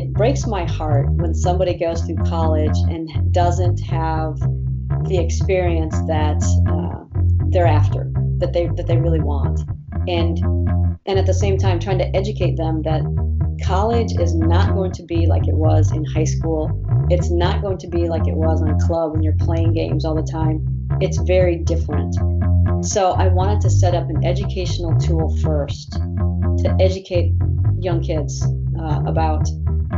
it breaks my heart when somebody goes through college and doesn't have the experience that uh, they're after, that they that they really want, and and at the same time trying to educate them that college is not going to be like it was in high school. It's not going to be like it was on a club when you're playing games all the time. It's very different. So I wanted to set up an educational tool first to educate young kids uh, about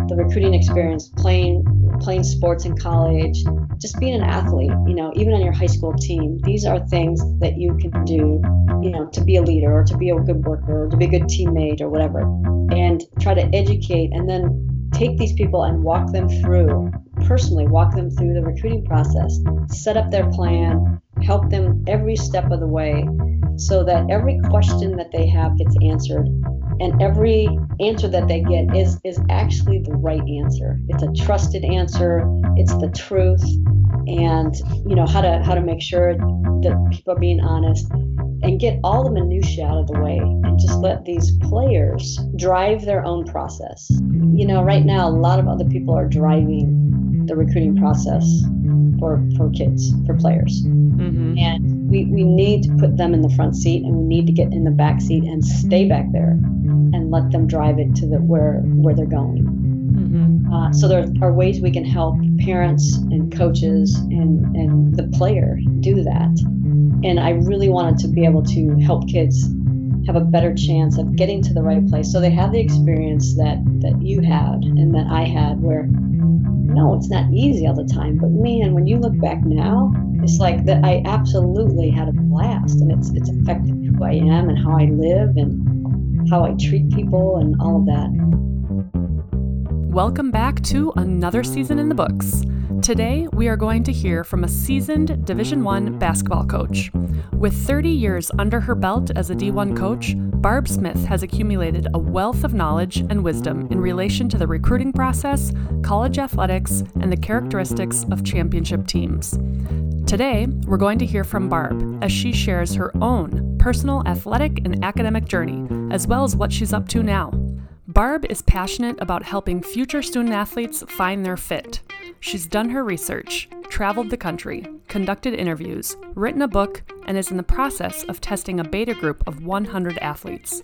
the recruiting experience, playing playing sports in college, just being an athlete, you know, even on your high school team. These are things that you can do, you know, to be a leader or to be a good worker or to be a good teammate or whatever. And try to educate and then take these people and walk them through personally walk them through the recruiting process, set up their plan, help them every step of the way so that every question that they have gets answered and every answer that they get is is actually the right answer. It's a trusted answer. It's the truth. And you know how to how to make sure that people are being honest and get all the minutia out of the way and just let these players drive their own process. You know right now a lot of other people are driving the recruiting process for for kids for players mm-hmm. and we, we need to put them in the front seat and we need to get in the back seat and stay back there and let them drive it to the where where they're going. Mm-hmm. Uh, so there are ways we can help parents and coaches and and the player do that. And I really wanted to be able to help kids have a better chance of getting to the right place so they have the experience that that you had and that I had where no it's not easy all the time but man when you look back now it's like that I absolutely had a blast and it's it's affected who I am and how I live and how I treat people, and all of that. Welcome back to another season in the books. Today, we are going to hear from a seasoned Division 1 basketball coach. With 30 years under her belt as a D1 coach, Barb Smith has accumulated a wealth of knowledge and wisdom in relation to the recruiting process, college athletics, and the characteristics of championship teams. Today, we're going to hear from Barb as she shares her own personal athletic and academic journey, as well as what she's up to now. Barb is passionate about helping future student athletes find their fit. She's done her research, traveled the country, conducted interviews, written a book, and is in the process of testing a beta group of 100 athletes.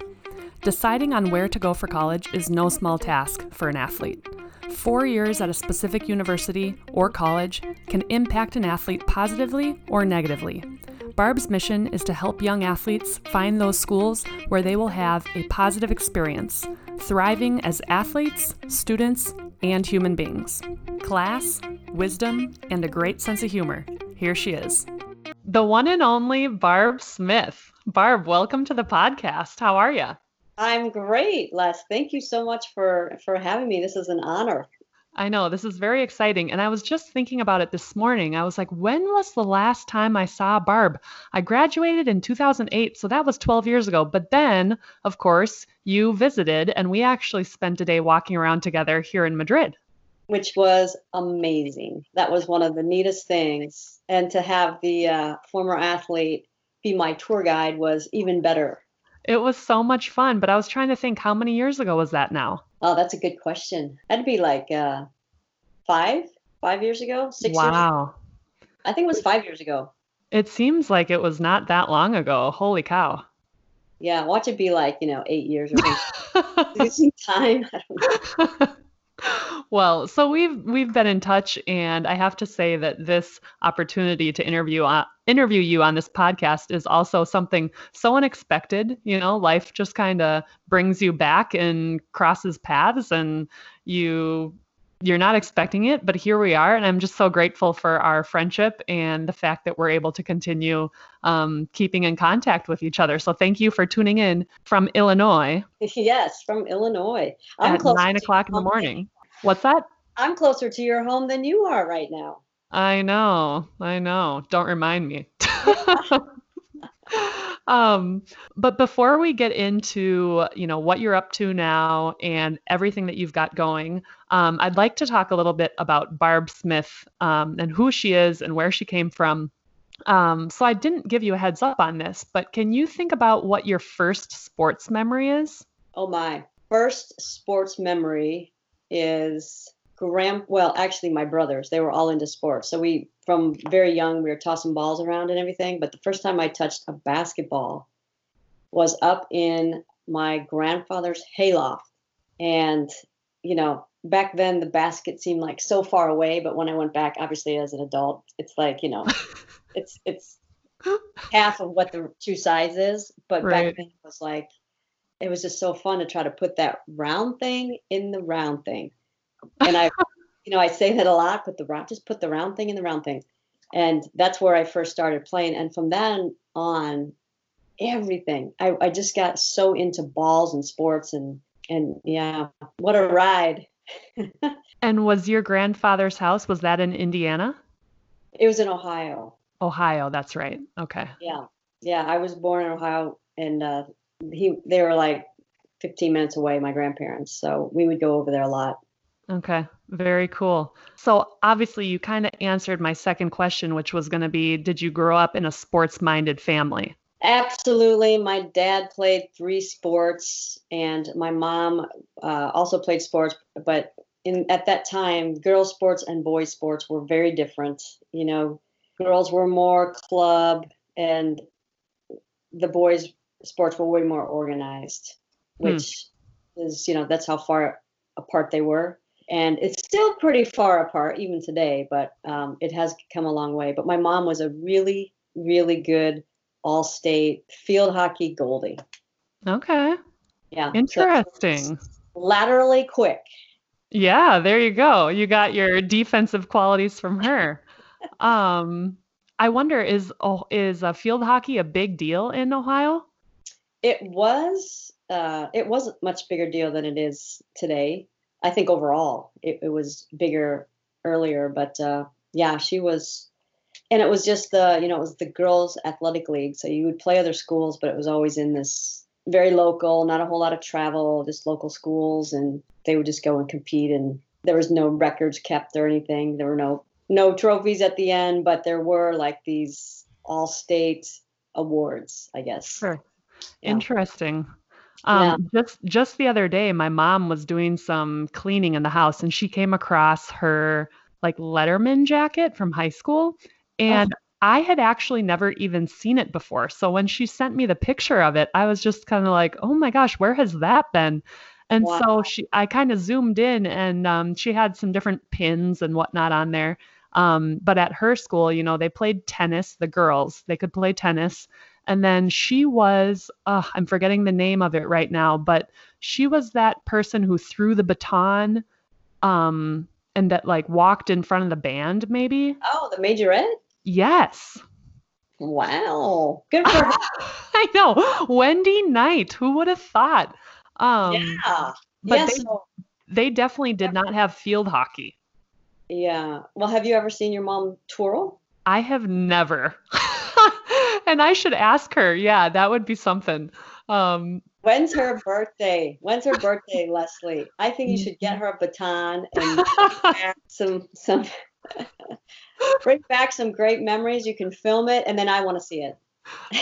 Deciding on where to go for college is no small task for an athlete. Four years at a specific university or college can impact an athlete positively or negatively. Barb's mission is to help young athletes find those schools where they will have a positive experience, thriving as athletes, students, and human beings. Class, wisdom, and a great sense of humor. Here she is. The one and only Barb Smith. Barb, welcome to the podcast. How are you? I'm great, Les. Thank you so much for for having me. This is an honor. I know this is very exciting. And I was just thinking about it this morning. I was like, when was the last time I saw Barb? I graduated in 2008, so that was 12 years ago. But then, of course, you visited and we actually spent a day walking around together here in Madrid. Which was amazing. That was one of the neatest things. And to have the uh, former athlete be my tour guide was even better it was so much fun, but I was trying to think how many years ago was that now? Oh, that's a good question. That'd be like uh, five, five years ago, six. Wow. I think it was five years ago. It seems like it was not that long ago. Holy cow. Yeah, watch it be like you know eight years or losing time. I don't know. well, so we've we've been in touch, and I have to say that this opportunity to interview uh, interview you on this podcast is also something so unexpected. You know, life just kind of brings you back and crosses paths, and you you're not expecting it, but here we are, and I'm just so grateful for our friendship and the fact that we're able to continue um, keeping in contact with each other. So thank you for tuning in from Illinois. Yes, from Illinois. I'm at nine o'clock in the morning. What's that? I'm closer to your home than you are right now. I know. I know. Don't remind me. um, but before we get into, you know, what you're up to now and everything that you've got going, um, I'd like to talk a little bit about Barb Smith um, and who she is and where she came from. Um, so I didn't give you a heads up on this, but can you think about what your first sports memory is? Oh my, first sports memory is grand. Well, actually, my brothers they were all into sports, so we from very young we were tossing balls around and everything. But the first time I touched a basketball was up in my grandfather's hayloft, and you know back then the basket seemed like so far away, but when I went back, obviously as an adult, it's like you know, it's it's half of what the true size is. But Right. back then it was like it was just so fun to try to put that round thing in the round thing. And I, you know, I say that a lot. but the round, just put the round thing in the round thing, and that's where I first started playing. And from then on, everything. I, I just got so into balls and sports and and yeah, what a ride. And was your grandfather's house, was that in Indiana? It was in Ohio. Ohio, that's right. Okay. Yeah, yeah. I was born in Ohio, and uh, he they were like 15 minutes away. My grandparents, so we would go over there a lot. Okay. Very cool. So obviously you kind of answered my second question, which was going to be, did you grow up in a sports-minded family? Absolutely. My dad played three sports, and my mom uh, also played sports. But in at that time, girls' sports and boys' sports were very different. You know, girls were more club, and the boys' sports were way more organized, Hmm. which is you know that's how far apart they were. And it's still pretty far apart even today, but um, it has come a long way. But my mom was a really, really good all-state field hockey goalie. Okay. Yeah. so Interesting. laterally quick. Yeah, there you go. You got your defensive qualities from her. Um, I wonder is oh, is uh, field hockey a big deal in Ohio? It was uh, it wasn't much bigger deal than it is today. I think overall it, it was bigger earlier, but uh, yeah, she was, and it was just the you know it was the girls athletic league, so you would play other schools, but it was always in this very local, not a whole lot of travel, just local schools, and they would just go and compete, and there was no records kept or anything. There were no no trophies at the end, but there were like these all state awards, I guess. Sure. Yeah. Interesting. Um, just just the other day, my mom was doing some cleaning in the house, and she came across her like Letterman jacket from high school, and I had actually never even seen it before. So when she sent me the picture of it, I was just kind of like, "Oh my gosh, where has that been?" And so she, I kind of zoomed in, and um, she had some different pins and whatnot on there. Um, but at her school, you know, they played tennis. The girls, they could play tennis. And then she was, uh, I'm forgetting the name of it right now, but she was that person who threw the baton um, and that like walked in front of the band, maybe. Oh, the majorette? Yes. Wow. Good for her. I know. Wendy Knight. Who would have thought? Um, yeah. but yes. they- they definitely did not have field hockey. yeah. Well, have you ever seen your mom twirl? I have never. and I should ask her. Yeah, that would be something. Um, When's her birthday? When's her birthday, Leslie? I think you should get her a baton and some some bring back some great memories. You can film it, and then I want to see it.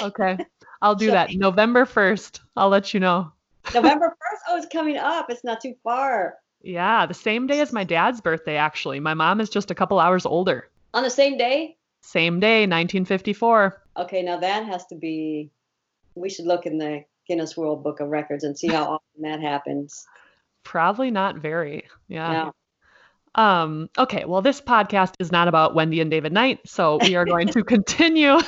okay. I'll do So- that. November 1st. I'll let you know. November first. Oh, it's coming up. It's not too far. Yeah, the same day as my dad's birthday, actually. My mom is just a couple hours older. On the same day. Same day, 1954. Okay, now that has to be. We should look in the Guinness World Book of Records and see how often that happens. Probably not very. Yeah. No. Um, okay, well, this podcast is not about Wendy and David Knight, so we are going to continue.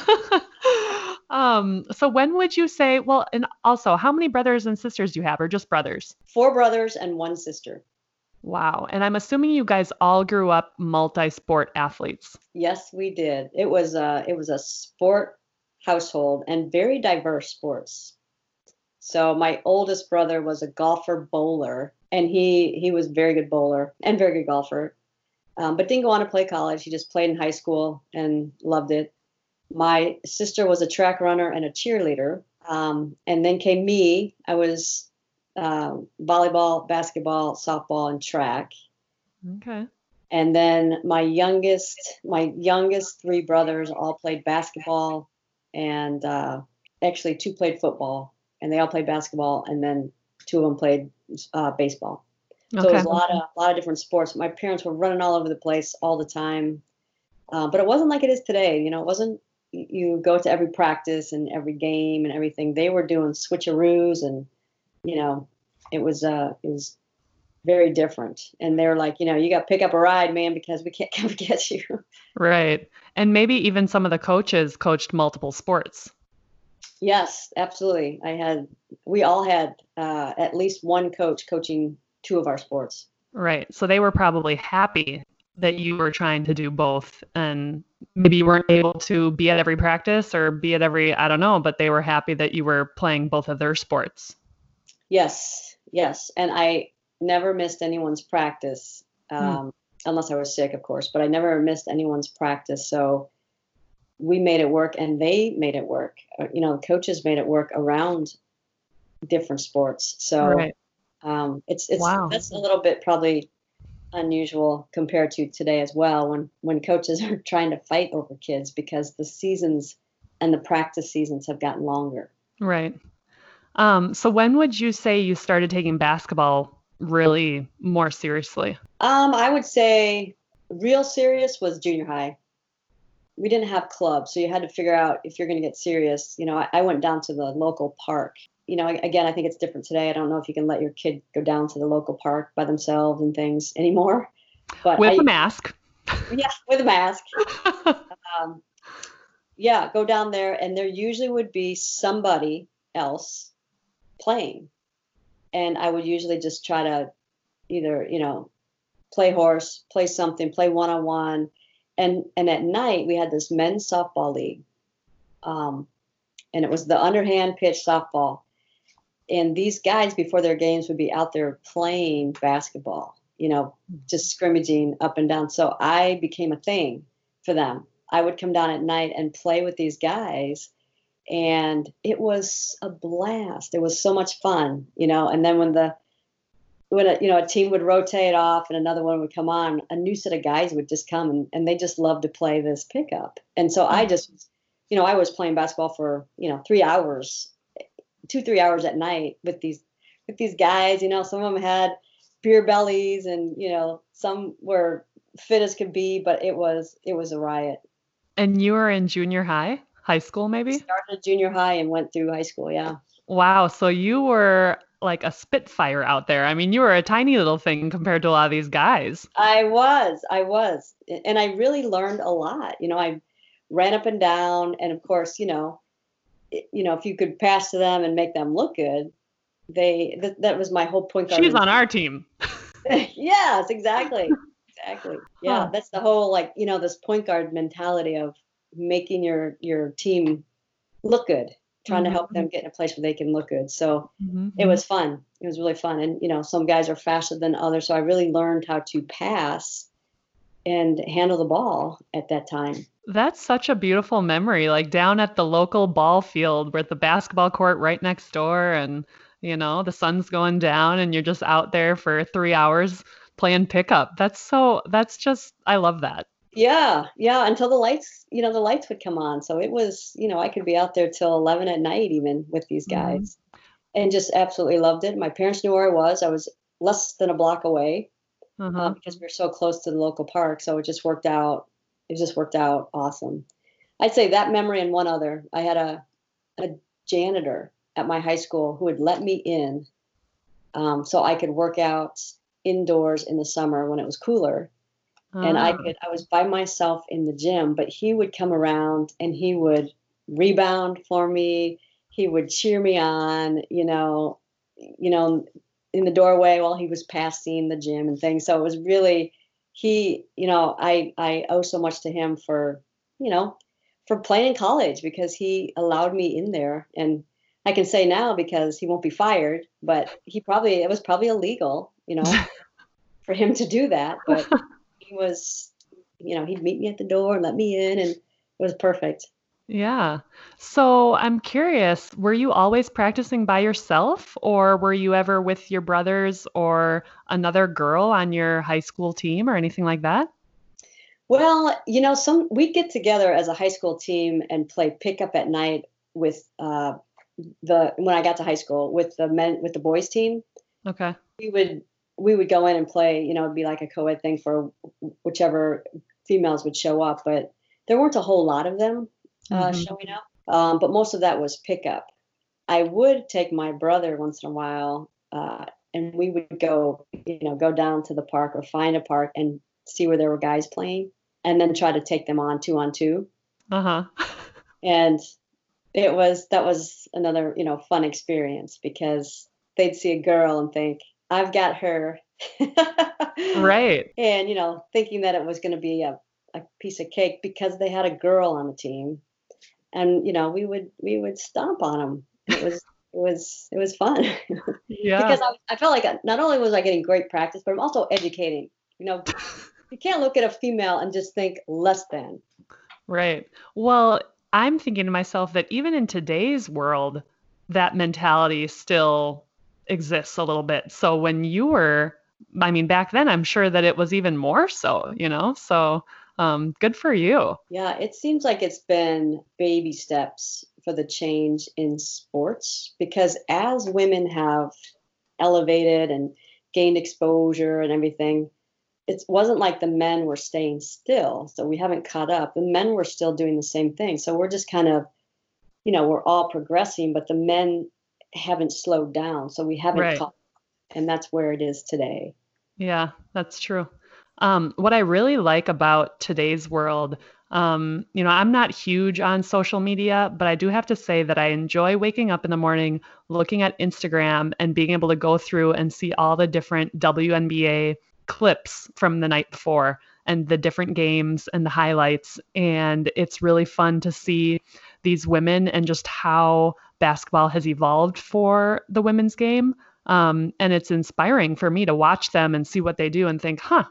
um, so when would you say, well, and also, how many brothers and sisters do you have, or just brothers? Four brothers and one sister. Wow. And I'm assuming you guys all grew up multi-sport athletes. Yes, we did. It was a it was a sport household and very diverse sports. So my oldest brother was a golfer bowler, and he he was very good bowler and very good golfer, um, but didn't go on to play college. He just played in high school and loved it. My sister was a track runner and a cheerleader, um, and then came me. I was uh, volleyball, basketball, softball, and track. Okay. And then my youngest, my youngest three brothers all played basketball, and uh, actually two played football, and they all played basketball, and then two of them played uh, baseball. So okay. it was a lot of a lot of different sports. My parents were running all over the place all the time, uh, but it wasn't like it is today. You know, it wasn't you go to every practice and every game and everything. They were doing switcheroos and you know, it was uh it was very different. And they're like, you know, you got to pick up a ride, man, because we can't come get you. Right. And maybe even some of the coaches coached multiple sports. Yes, absolutely. I had, we all had uh, at least one coach coaching two of our sports. Right. So they were probably happy that you were trying to do both and maybe you weren't able to be at every practice or be at every, I don't know, but they were happy that you were playing both of their sports. Yes. Yes. And I, never missed anyone's practice, hmm. um, mm. unless I was sick, of course, but I never missed anyone's practice. So we made it work and they made it work. Uh, you know, coaches made it work around different sports. So right. um, it's, it's, wow. that's a little bit probably unusual compared to today as well when, when coaches are trying to fight over kids because the seasons and the practice seasons have gotten longer. Right. Um, so when would you say you started taking basketball really more seriously? Um, I would say real serious was junior high. We didn't have clubs, so you had to figure out if you're going to get serious. You know, I, I went down to the local park. You know, again, I think it's different today. I don't know if you can let your kid go down to the local park by themselves and things anymore. But with I, a mask. Yeah, with a mask. um, yeah, go down there, and there usually would be somebody else playing and I would usually just try to either you know play horse, play something, play one on one, and and at night we had this men's softball league, um, and it was the underhand pitch softball, and these guys before their games would be out there playing basketball, you know, just scrimmaging up and down. So I became a thing for them. I would come down at night and play with these guys and it was a blast. It was so much fun, you know. And then when the when a, you know a team would rotate off and another one would come on, a new set of guys would just come and, and they just loved to play this pickup. And so I mm-hmm. just, you know, I was playing basketball for you know three hours, two three hours at night with these with these guys. You know, some of them had beer bellies and you know some were fit as could be, but it was it was a riot. And you were in junior high high school maybe? Started junior high and went through high school, yeah. Wow, so you were like a spitfire out there. I mean, you were a tiny little thing compared to a lot of these guys. I was. I was. And I really learned a lot. You know, I ran up and down and of course, you know, you know, if you could pass to them and make them look good, they th- that was my whole point She's on our team. yes, exactly. Exactly. Yeah, huh. that's the whole like, you know, this point guard mentality of making your your team look good trying mm-hmm. to help them mm-hmm. get in a place where they can look good so mm-hmm. it was fun it was really fun and you know some guys are faster than others so i really learned how to pass and handle the ball at that time that's such a beautiful memory like down at the local ball field with the basketball court right next door and you know the sun's going down and you're just out there for three hours playing pickup that's so that's just i love that yeah, yeah, until the lights, you know, the lights would come on. So it was, you know, I could be out there till 11 at night even with these mm-hmm. guys mm-hmm. and just absolutely loved it. My parents knew where I was. I was less than a block away uh, because we were so close to the local park. So it just worked out. It just worked out awesome. I'd say that memory and one other. I had a, a janitor at my high school who would let me in um, so I could work out indoors in the summer when it was cooler and I ah. could I was by myself in the gym, but he would come around and he would rebound for me. He would cheer me on, you know, you know, in the doorway while he was passing the gym and things. So it was really he, you know, I I owe so much to him for, you know, for playing in college because he allowed me in there and I can say now because he won't be fired, but he probably it was probably illegal, you know, for him to do that, but he was, you know, he'd meet me at the door and let me in, and it was perfect. Yeah. So I'm curious, were you always practicing by yourself, or were you ever with your brothers or another girl on your high school team or anything like that? Well, you know, some we'd get together as a high school team and play pickup at night with uh, the when I got to high school with the men with the boys team. Okay. We would we would go in and play. You know, it'd be like a co-ed thing for whichever females would show up, but there weren't a whole lot of them uh, mm-hmm. showing up. Um, but most of that was pickup. I would take my brother once in a while, uh, and we would go, you know, go down to the park or find a park and see where there were guys playing, and then try to take them on two on two. Uh huh. and it was that was another you know fun experience because they'd see a girl and think I've got her. right. And you know, thinking that it was going to be a, a piece of cake because they had a girl on the team, and you know, we would we would stomp on them. It was it was it was fun. Yeah. because I, I felt like not only was I getting great practice, but I'm also educating. You know, you can't look at a female and just think less than. Right. Well, I'm thinking to myself that even in today's world, that mentality still exists a little bit. So when you were, I mean, back then, I'm sure that it was even more so, you know? So um, good for you. Yeah, it seems like it's been baby steps for the change in sports because as women have elevated and gained exposure and everything, it wasn't like the men were staying still. So we haven't caught up. The men were still doing the same thing. So we're just kind of, you know, we're all progressing, but the men haven't slowed down. So we haven't right. caught and that's where it is today. Yeah, that's true. Um, what I really like about today's world, um, you know, I'm not huge on social media, but I do have to say that I enjoy waking up in the morning, looking at Instagram, and being able to go through and see all the different WNBA clips from the night before and the different games and the highlights. And it's really fun to see these women and just how basketball has evolved for the women's game. Um, and it's inspiring for me to watch them and see what they do and think, huh,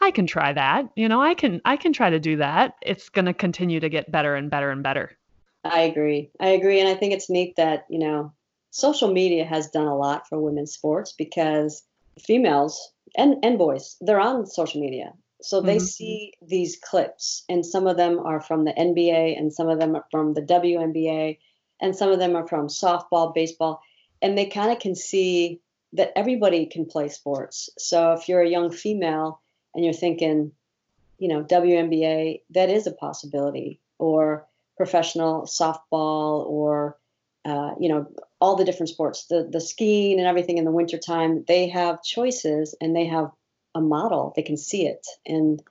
I can try that. You know, I can I can try to do that. It's going to continue to get better and better and better. I agree. I agree, and I think it's neat that you know social media has done a lot for women's sports because females and and boys they're on social media so they mm-hmm. see these clips and some of them are from the nba and some of them are from the WNBA and some of them are from softball baseball and they kind of can see that everybody can play sports so if you're a young female and you're thinking you know WNBA that is a possibility or professional softball or uh, you know all the different sports the the skiing and everything in the wintertime they have choices and they have a model they can see it and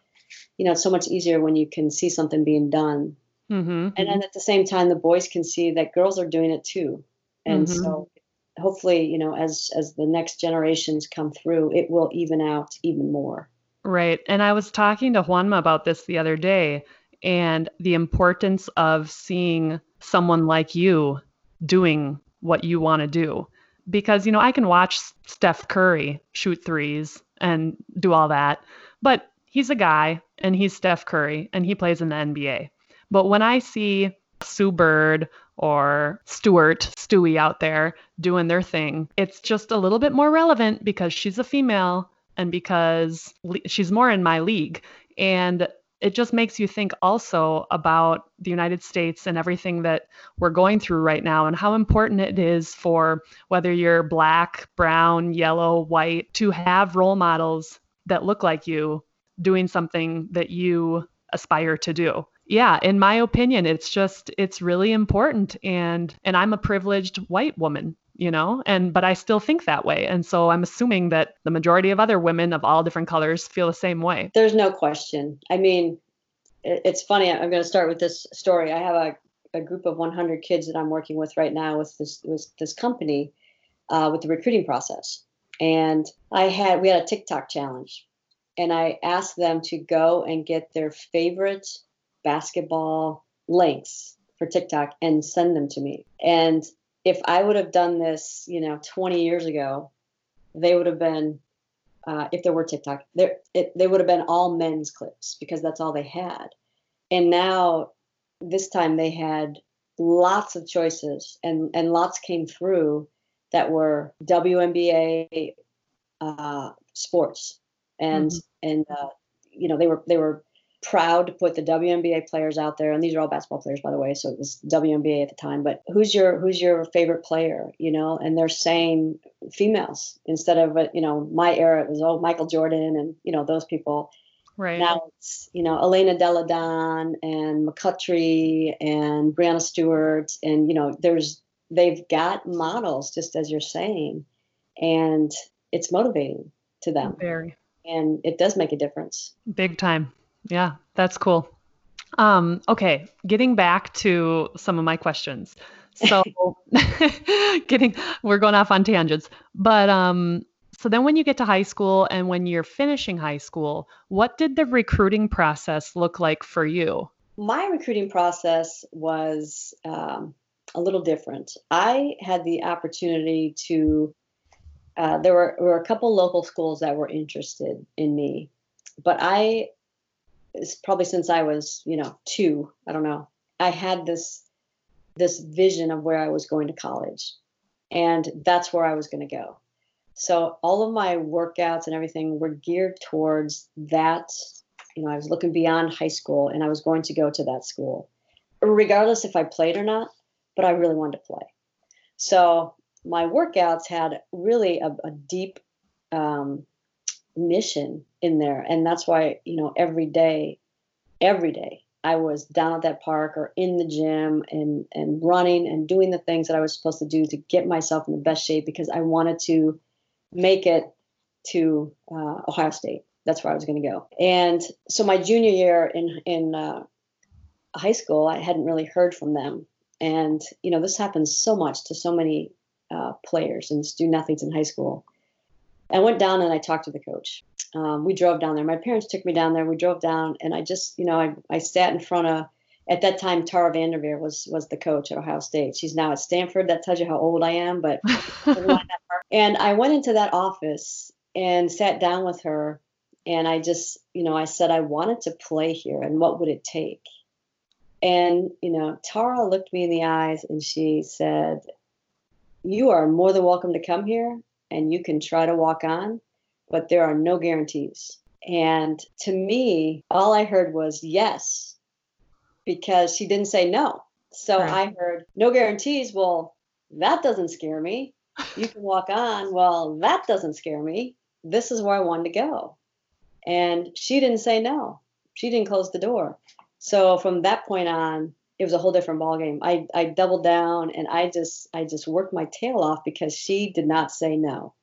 you know it's so much easier when you can see something being done mm-hmm. and then at the same time the boys can see that girls are doing it too and mm-hmm. so hopefully you know as as the next generations come through it will even out even more right and i was talking to juanma about this the other day and the importance of seeing someone like you doing what you want to do. Because, you know, I can watch Steph Curry shoot threes and do all that, but he's a guy and he's Steph Curry and he plays in the NBA. But when I see Sue Bird or Stewart, Stewie out there doing their thing, it's just a little bit more relevant because she's a female and because she's more in my league. And it just makes you think also about the United States and everything that we're going through right now and how important it is for whether you're black, brown, yellow, white to have role models that look like you doing something that you aspire to do. Yeah, in my opinion, it's just it's really important and and I'm a privileged white woman you know? And but i still think that way. And so i'm assuming that the majority of other women of all different colors feel the same way. There's no question. I mean it's funny i'm going to start with this story. I have a, a group of 100 kids that i'm working with right now with this with this company uh, with the recruiting process. And i had we had a tiktok challenge and i asked them to go and get their favorite basketball links for tiktok and send them to me. And if I would have done this, you know, 20 years ago, they would have been, uh, if there were TikTok, there it, they would have been all men's clips because that's all they had. And now, this time they had lots of choices, and and lots came through that were WNBA uh, sports, and mm-hmm. and uh, you know they were they were proud to put the WNBA players out there, and these are all basketball players, by the way. So it was WNBA at the time. But who's your who's your favorite player? You know, and they're saying females instead of you know my era it was oh Michael Jordan and you know those people. Right. Now it's you know Elena Delle Donne and McCutcheon and Breanna Stewart and you know there's they've got models just as you're saying, and it's motivating to them. Very. And it does make a difference. Big time. Yeah, that's cool. Um, okay, getting back to some of my questions. So getting we're going off on tangents. But um so then when you get to high school and when you're finishing high school, what did the recruiting process look like for you? My recruiting process was um, a little different. I had the opportunity to uh, there were, were a couple local schools that were interested in me, but I probably since I was, you know, two, I don't know. I had this this vision of where I was going to college. And that's where I was going to go. So all of my workouts and everything were geared towards that. You know, I was looking beyond high school and I was going to go to that school, regardless if I played or not, but I really wanted to play. So my workouts had really a, a deep um, mission in there. And that's why you know every day every day i was down at that park or in the gym and and running and doing the things that i was supposed to do to get myself in the best shape because i wanted to make it to uh, ohio state. That's where i was going to go. And so my junior year in in uh, high school i hadn't really heard from them. And you know this happens so much to so many uh, players and do nothings in high school I went down and I talked to the coach. Um, we drove down there. My parents took me down there. We drove down, and I just, you know, I, I sat in front of. At that time, Tara VanDerveer was was the coach at Ohio State. She's now at Stanford. That tells you how old I am. But and I went into that office and sat down with her, and I just, you know, I said I wanted to play here, and what would it take? And you know, Tara looked me in the eyes and she said, "You are more than welcome to come here and you can try to walk on, but there are no guarantees. And to me, all I heard was yes, because she didn't say no. So right. I heard no guarantees. Well, that doesn't scare me. You can walk on. Well, that doesn't scare me. This is where I wanted to go. And she didn't say no. She didn't close the door. So from that point on, it was a whole different ballgame. I, I doubled down and I just I just worked my tail off because she did not say no.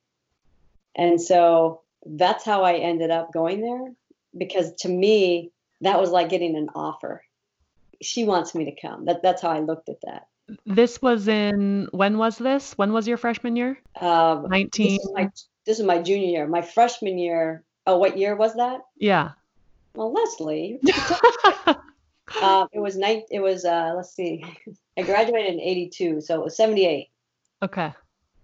And so that's how I ended up going there because to me that was like getting an offer. She wants me to come. That that's how I looked at that. This was in when was this? When was your freshman year? Um, 19 this is, my, this is my junior year. My freshman year. Oh, what year was that? Yeah. Well, Leslie, Um, it was night. It was uh, let's see. I graduated in '82, so it was '78. Okay.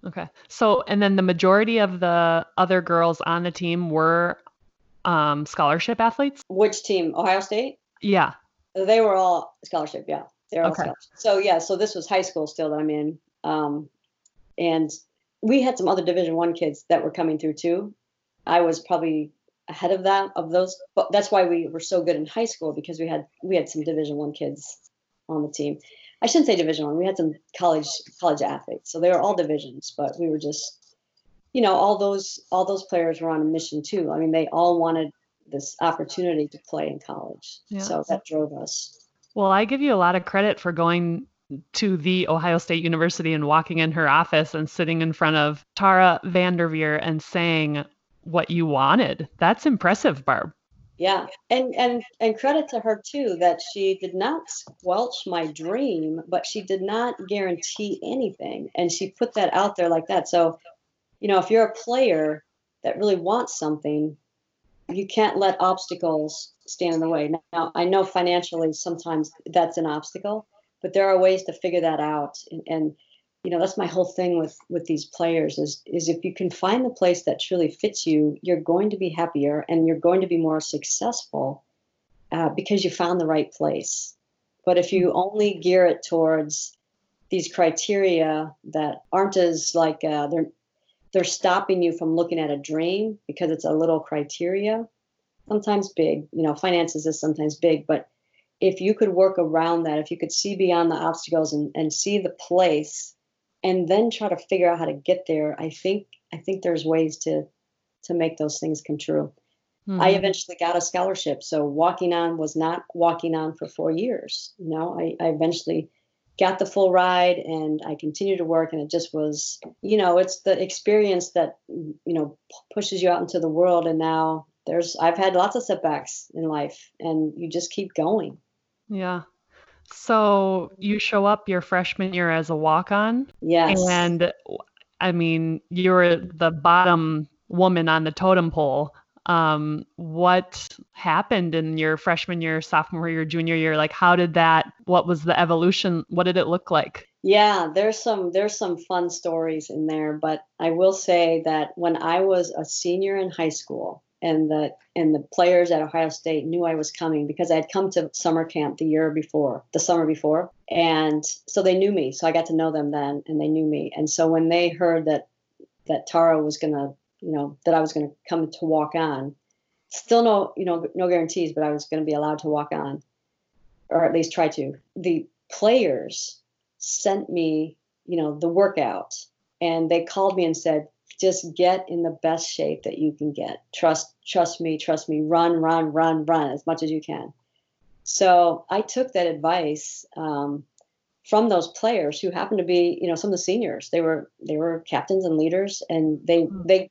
Okay. So, and then the majority of the other girls on the team were um, scholarship athletes. Which team? Ohio State. Yeah. They were all scholarship. Yeah, they're all okay. scholarship. So yeah, so this was high school still that I'm in, um, and we had some other Division One kids that were coming through too. I was probably ahead of that of those but that's why we were so good in high school because we had we had some division one kids on the team. I shouldn't say division one we had some college college athletes so they were all divisions but we were just you know all those all those players were on a mission too. I mean they all wanted this opportunity to play in college. Yeah. so that drove us. Well i give you a lot of credit for going to the Ohio State University and walking in her office and sitting in front of Tara VanDerveer and saying, what you wanted. That's impressive, Barb. Yeah, and and and credit to her too that she did not squelch my dream, but she did not guarantee anything, and she put that out there like that. So, you know, if you're a player that really wants something, you can't let obstacles stand in the way. Now, I know financially sometimes that's an obstacle, but there are ways to figure that out, and, and you know that's my whole thing with with these players is is if you can find the place that truly fits you you're going to be happier and you're going to be more successful uh, because you found the right place but if you only gear it towards these criteria that aren't as like uh, they're they're stopping you from looking at a dream because it's a little criteria sometimes big. You know, finances is sometimes big, but if you could work around that, if you could see beyond the obstacles and, and see the place and then try to figure out how to get there, I think I think there's ways to to make those things come true. Mm-hmm. I eventually got a scholarship. So walking on was not walking on for four years. You know, I, I eventually got the full ride and I continued to work and it just was, you know, it's the experience that, you know, pushes you out into the world. And now there's, I've had lots of setbacks in life and you just keep going. Yeah. So you show up your freshman year as a walk on. Yes. And I mean, you're the bottom woman on the totem pole um, what happened in your freshman year, sophomore year, junior year? Like, how did that? What was the evolution? What did it look like? Yeah, there's some there's some fun stories in there, but I will say that when I was a senior in high school, and the and the players at Ohio State knew I was coming because I had come to summer camp the year before, the summer before, and so they knew me. So I got to know them then, and they knew me. And so when they heard that that Tara was to you know, that I was to come to walk on. Still no, you know, no guarantees, but I was to be allowed to walk on, or at least try to. The players sent me, you know, the workout, and they called me and said, just get in the best shape that you can get. Trust, trust me, trust me. Run, run, run, run as much as you can. So I took that advice um, from those players who happened to be, you know, some of the seniors. They were they were captains and leaders, and they mm. they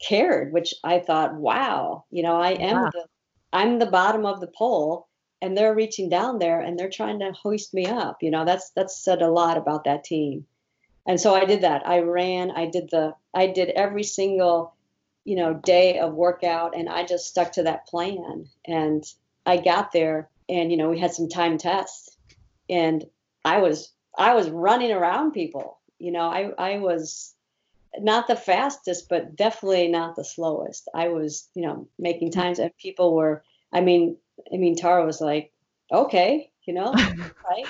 cared, which I thought, wow, you know, I am the I'm the bottom of the pole and they're reaching down there and they're trying to hoist me up. You know, that's that's said a lot about that team. And so I did that. I ran, I did the I did every single, you know, day of workout and I just stuck to that plan. And I got there and you know, we had some time tests and I was I was running around people. You know, I I was not the fastest, but definitely not the slowest. I was, you know, making times and people were, I mean, I mean, Tara was like, okay, you know, right?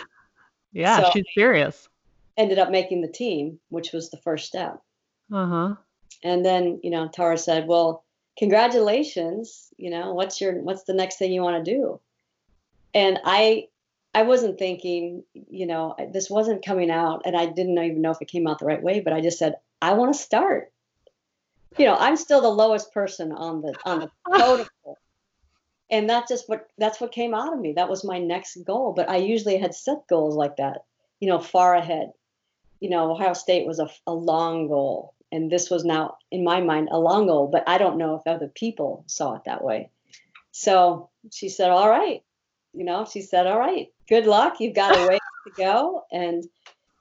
yeah, so she's serious. Ended up making the team, which was the first step. Uh huh. And then, you know, Tara said, well, congratulations. You know, what's your, what's the next thing you want to do? And I, I wasn't thinking, you know, this wasn't coming out, and I didn't even know if it came out the right way. But I just said, I want to start. You know, I'm still the lowest person on the on the totem and that's just what that's what came out of me. That was my next goal. But I usually had set goals like that, you know, far ahead. You know, Ohio State was a, a long goal, and this was now in my mind a long goal. But I don't know if other people saw it that way. So she said, "All right," you know, she said, "All right, good luck. You've got a way to go." And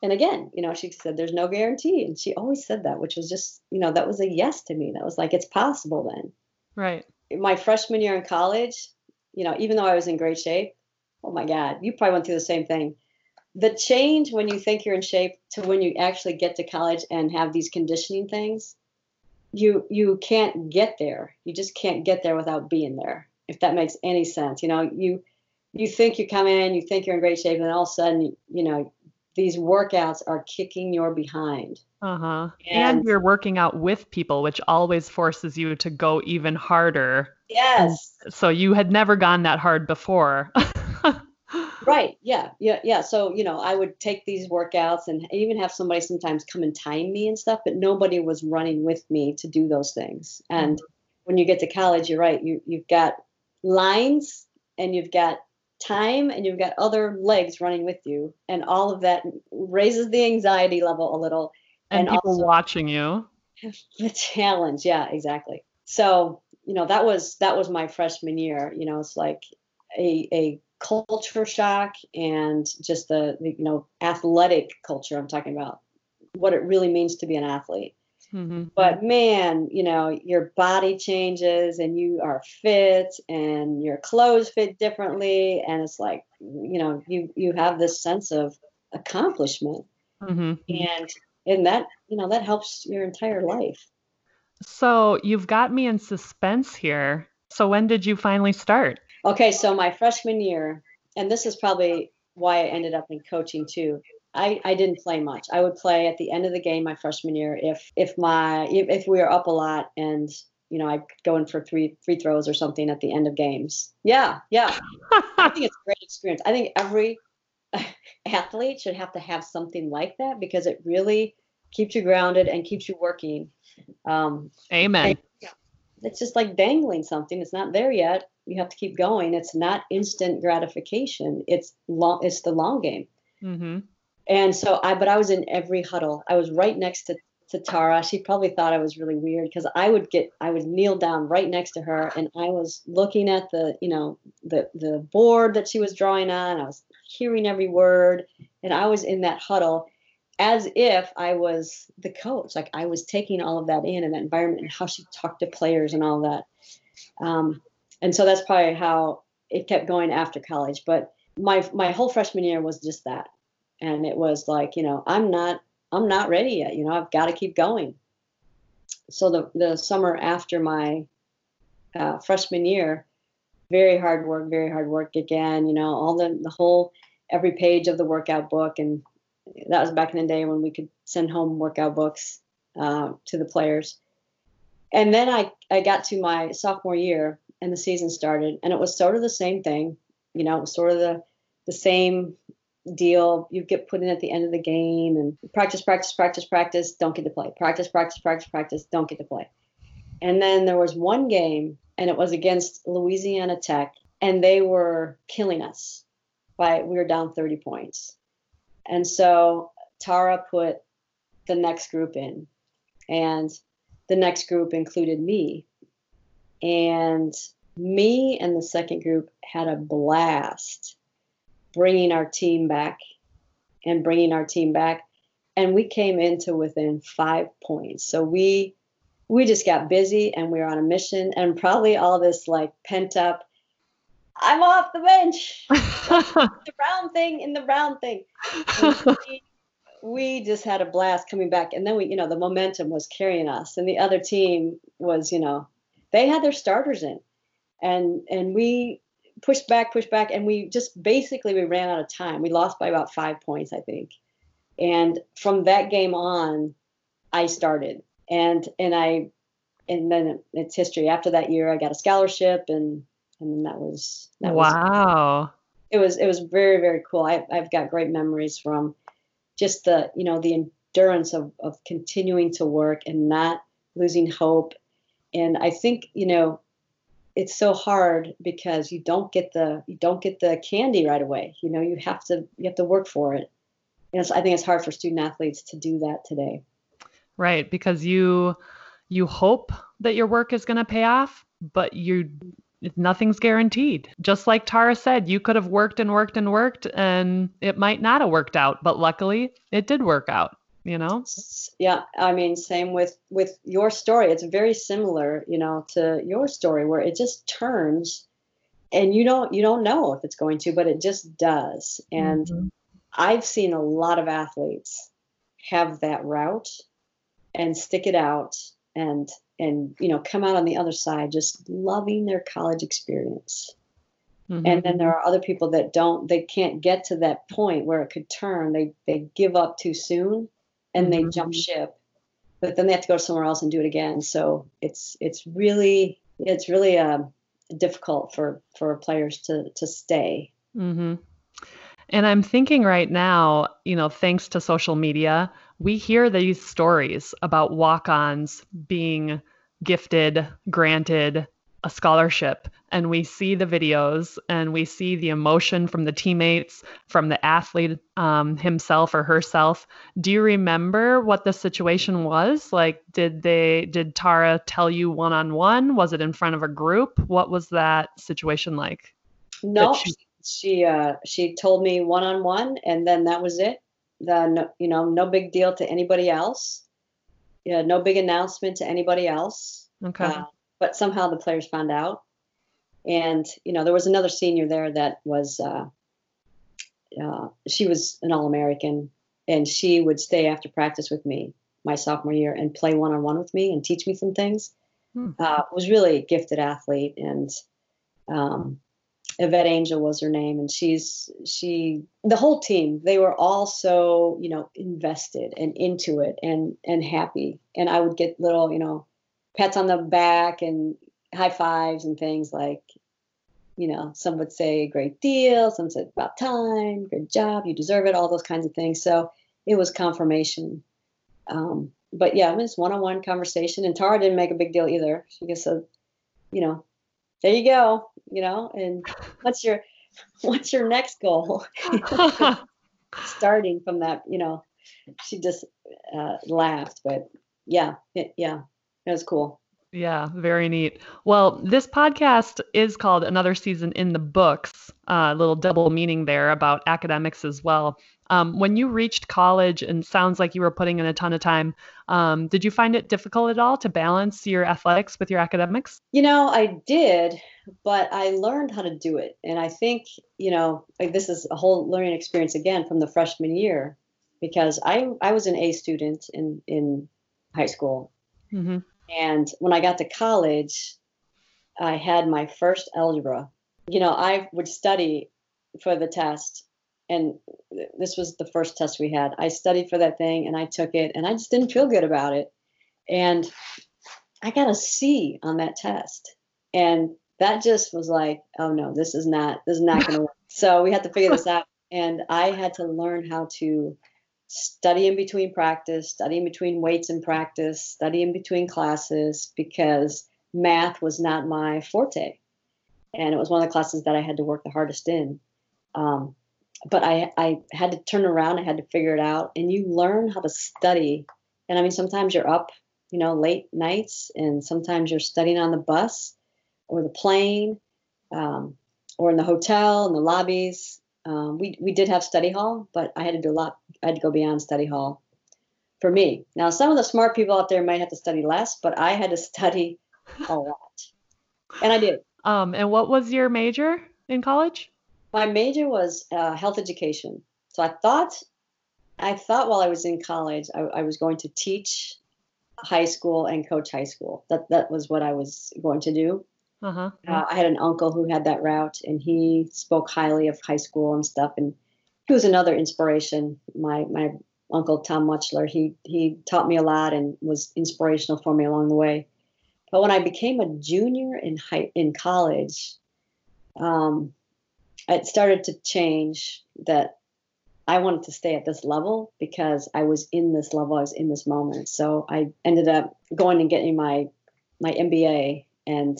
and again, you know, she said there's no guarantee. And she always said that, which was just, you know, that was a yes to me. That was like, it's possible then. Right. My freshman year in college, you know, even though I was in great shape, oh my God, you probably went through the same thing. The change when you think you're in shape to when you actually get to college and have these conditioning things, you you can't get there. You just can't get there without being there. If that makes any sense, you know, you you think you come in, you think you're in great shape, and all of a sudden, you know, these workouts are kicking your behind. Uh-huh. And, and, you're working out with people, which always forces you to go even harder. Yes. So you had never gone that hard before. right. Yeah. Yeah. Yeah. So, you know, I would take these workouts and even have somebody sometimes come and time me and stuff, but nobody was running with me to do those things. And mm-hmm. when you get to college, you're right. You you've got lines and you've got time and you've got other legs running with you and all of that raises the anxiety level a little and, and people watching you the challenge yeah exactly so you know that was that was my freshman year you know it's like a a culture shock and just the, the you know athletic culture i'm talking about what it really means to be an athlete Mm-hmm. But man, you know, your body changes and you are fit and your clothes fit differently. And it's like, you know, you, you have this sense of accomplishment. Mm-hmm. And, and that, you know, that helps your entire life. So you've got me in suspense here. So when did you finally start? Okay. So my freshman year, and this is probably why I ended up in coaching too. I, I didn't play much. I would play at the end of the game my freshman year if if my if, if we were up a lot and you know, I go in for three free throws or something at the end of games. Yeah, yeah. I think it's a great experience. I think every athlete should have to have something like that because it really keeps you grounded and keeps you working. Um, Amen. It's just like dangling something. It's not there yet. You have to keep going. It's not instant gratification. It's long. It's the long game. Mm-hmm. And so I, but I was in every huddle. I was right next to to Tara. She probably thought I was really weird because I would get, I would kneel down right next to her, and I was looking at the, you know, the the board that she was drawing on. I was hearing every word, and I was in that huddle as if I was the coach. Like I was taking all of that in and that environment and how she talked to players and all that. Um, and so that's probably how it kept going after college. But my my whole freshman year was just that, and it was like, you know, I'm not I'm not ready yet. You know, I've got to keep going. So the the summer after my uh, freshman year, very hard work, very hard work again. You know, all the the whole every page of the workout book, and that was back in the day when we could send home workout books uh, to the players. And then I I got to my sophomore year, and the season started, and it was sort of the same thing. You know, it was sort of the the same deal. You get put in at the end of the game and practice, practice, practice, practice, don't get to play. Practice, practice, practice, practice, don't get to play. And then there was one game, and it was against Louisiana Tech, and they were killing us by we were down 30 points. And so Tara put the next group in, and the next group included me. And me and the second group had a blast bringing our team back and bringing our team back. And we came into within five points. So we we just got busy and we were on a mission and probably all this like pent up I'm off the bench. the round thing in the round thing. We, we, just had a blast coming back. And then we, you know, the momentum was carrying us. And the other team was, you know, they had their starters in. And and we pushed back, pushed back, and we just basically we ran out of time. We lost by about five points, I think. And from that game on, I started, and and I, and then it's history. After that year, I got a scholarship, and and that was that was wow. Was, it was it was very very cool. I, I've got great memories from just the you know the endurance of of continuing to work and not losing hope. And I think you know it's so hard because you don't get the you don't get the candy right away. You know, you have to you have to work for it. And I think it's hard for student athletes to do that today. Right, because you you hope that your work is going to pay off, but you nothing's guaranteed. Just like Tara said, you could have worked and worked and worked and it might not have worked out, but luckily it did work out you know yeah i mean same with with your story it's very similar you know to your story where it just turns and you don't you don't know if it's going to but it just does and mm-hmm. i've seen a lot of athletes have that route and stick it out and and you know come out on the other side just loving their college experience mm-hmm. and then there are other people that don't they can't get to that point where it could turn they they give up too soon and they mm-hmm. jump ship but then they have to go somewhere else and do it again so it's it's really it's really uh, difficult for for players to to stay mm-hmm. And i'm thinking right now you know thanks to social media we hear these stories about walk-ons being gifted granted a scholarship and we see the videos and we see the emotion from the teammates, from the athlete um, himself or herself. Do you remember what the situation was? Like, did they, did Tara tell you one on one? Was it in front of a group? What was that situation like? No, she, she, uh, she told me one on one and then that was it. The, you know, no big deal to anybody else. Yeah, no big announcement to anybody else. Okay. Uh, but somehow the players found out. And you know, there was another senior there that was uh, uh, she was an All American, and she would stay after practice with me my sophomore year and play one on one with me and teach me some things. Hmm. Uh, was really a gifted athlete, and um, Yvette Angel was her name, and she's she the whole team. They were all so you know invested and into it and and happy. And I would get little you know pats on the back and high fives and things like, you know, some would say great deal, some said about time, good job, you deserve it, all those kinds of things. So it was confirmation. Um, but yeah, it was one-on-one conversation, and Tara didn't make a big deal either. She just said, you know, there you go, you know, and what's your what's your next goal? Starting from that, you know, she just uh, laughed, but yeah, it, yeah, it was cool. Yeah, very neat. Well, this podcast is called Another Season in the Books, a uh, little double meaning there about academics as well. Um, when you reached college and sounds like you were putting in a ton of time, um, did you find it difficult at all to balance your athletics with your academics? You know, I did, but I learned how to do it. And I think, you know, like this is a whole learning experience again from the freshman year because I, I was an A student in, in high school. Mm-hmm. And when I got to college, I had my first algebra. You know, I would study for the test, and this was the first test we had. I studied for that thing and I took it, and I just didn't feel good about it. And I got a C on that test. And that just was like, oh no, this is not, this is not going to work. So we had to figure this out. And I had to learn how to study in between practice, study in between weights and practice, study in between classes because math was not my forte. And it was one of the classes that I had to work the hardest in. Um, but I, I had to turn around, I had to figure it out. And you learn how to study. And I mean, sometimes you're up, you know, late nights, and sometimes you're studying on the bus or the plane um, or in the hotel, in the lobbies. Um, we we did have study hall, but I had to do a lot. I had to go beyond study hall for me. Now, some of the smart people out there might have to study less, but I had to study a lot, and I did. Um, and what was your major in college? My major was uh, health education. So I thought, I thought while I was in college, I, I was going to teach high school and coach high school. That that was what I was going to do. Uh-huh. Uh, I had an uncle who had that route, and he spoke highly of high school and stuff. And he was another inspiration. My my uncle Tom Muchler, he he taught me a lot and was inspirational for me along the way. But when I became a junior in high in college, um, it started to change that I wanted to stay at this level because I was in this level, I was in this moment. So I ended up going and getting my my MBA and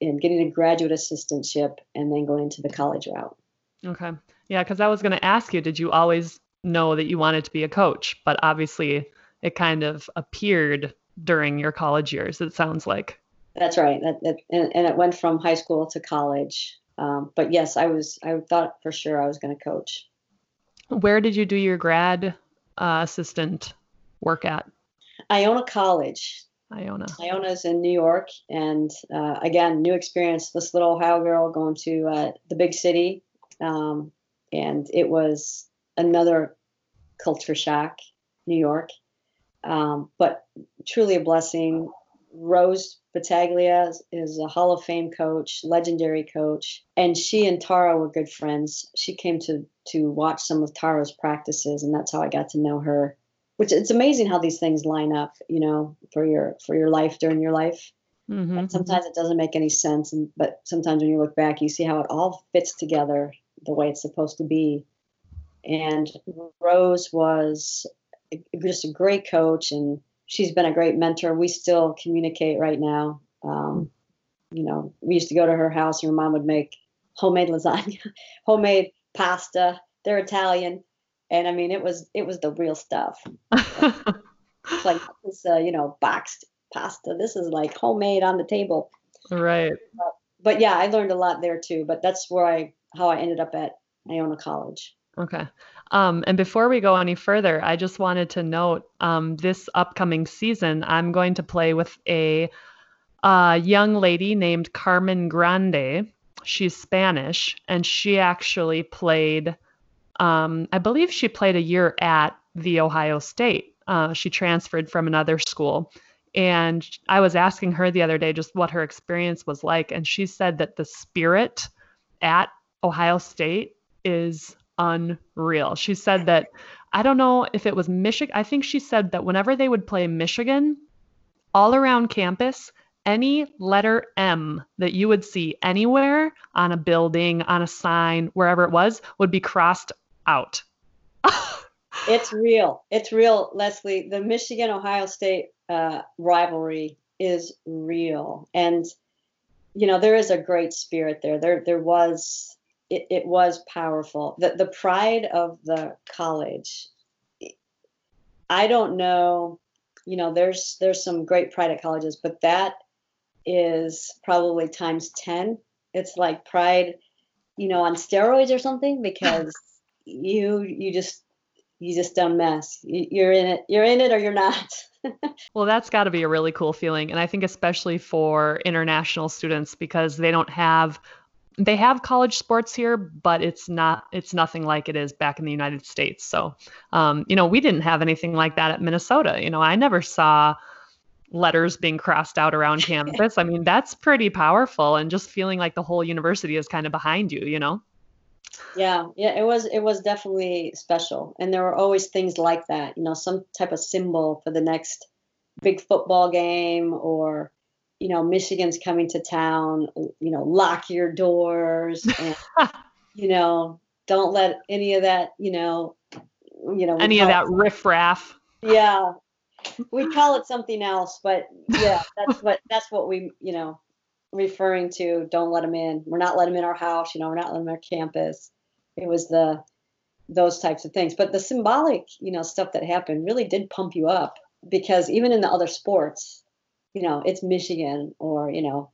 and getting a graduate assistantship and then going into the college route. Okay. Yeah, because I was going to ask you, did you always know that you wanted to be a coach? But obviously, it kind of appeared during your college years. It sounds like. That's right. That, that and, and, it went from high school to college. Um, but yes, I was. I thought for sure I was going to coach. Where did you do your grad uh, assistant work at? Iona College. Iona. Iona's in New York, and uh, again, new experience. This little Ohio girl going to uh, the big city, um, and it was another culture shock, New York, um, but truly a blessing. Rose Battaglia is a Hall of Fame coach, legendary coach, and she and Tara were good friends. She came to to watch some of Tara's practices, and that's how I got to know her which it's amazing how these things line up you know for your for your life during your life. Mm-hmm. sometimes it doesn't make any sense and but sometimes when you look back you see how it all fits together the way it's supposed to be. And rose was just a great coach and she's been a great mentor. We still communicate right now. Um, you know we used to go to her house and her mom would make homemade lasagna homemade pasta. They're italian and I mean it was it was the real stuff. like this, uh, you know, boxed pasta. This is like homemade on the table. Right. But, but yeah, I learned a lot there too. But that's where I how I ended up at Iona College. Okay. Um, and before we go any further, I just wanted to note um, this upcoming season, I'm going to play with a uh, young lady named Carmen Grande. She's Spanish, and she actually played um, I believe she played a year at the Ohio State. Uh, she transferred from another school. And I was asking her the other day just what her experience was like. And she said that the spirit at Ohio State is unreal. She said that, I don't know if it was Michigan. I think she said that whenever they would play Michigan, all around campus, any letter M that you would see anywhere on a building, on a sign, wherever it was, would be crossed out. it's real. It's real, Leslie. The Michigan Ohio State uh, rivalry is real. And, you know, there is a great spirit there. There, there was, it, it was powerful. The, the pride of the college. I don't know, you know, there's, there's some great pride at colleges, but that is probably times 10. It's like pride, you know, on steroids or something because you, you just, you just don't mess. You're in it. You're in it or you're not. well, that's got to be a really cool feeling. And I think especially for international students because they don't have they have college sports here, but it's not it's nothing like it is back in the United States. So, um, you know, we didn't have anything like that at Minnesota. You know, I never saw letters being crossed out around campus. I mean, that's pretty powerful, and just feeling like the whole university is kind of behind you. You know. Yeah, yeah, it was it was definitely special, and there were always things like that. You know, some type of symbol for the next big football game, or you know, Michigan's coming to town. You know, lock your doors, and you know, don't let any of that. You know, you know, any of that it, riffraff. Yeah, we call it something else, but yeah, that's what that's what we you know referring to don't let them in. We're not letting them in our house, you know, we're not letting them in our campus. It was the those types of things. But the symbolic, you know, stuff that happened really did pump you up because even in the other sports, you know, it's Michigan or, you know,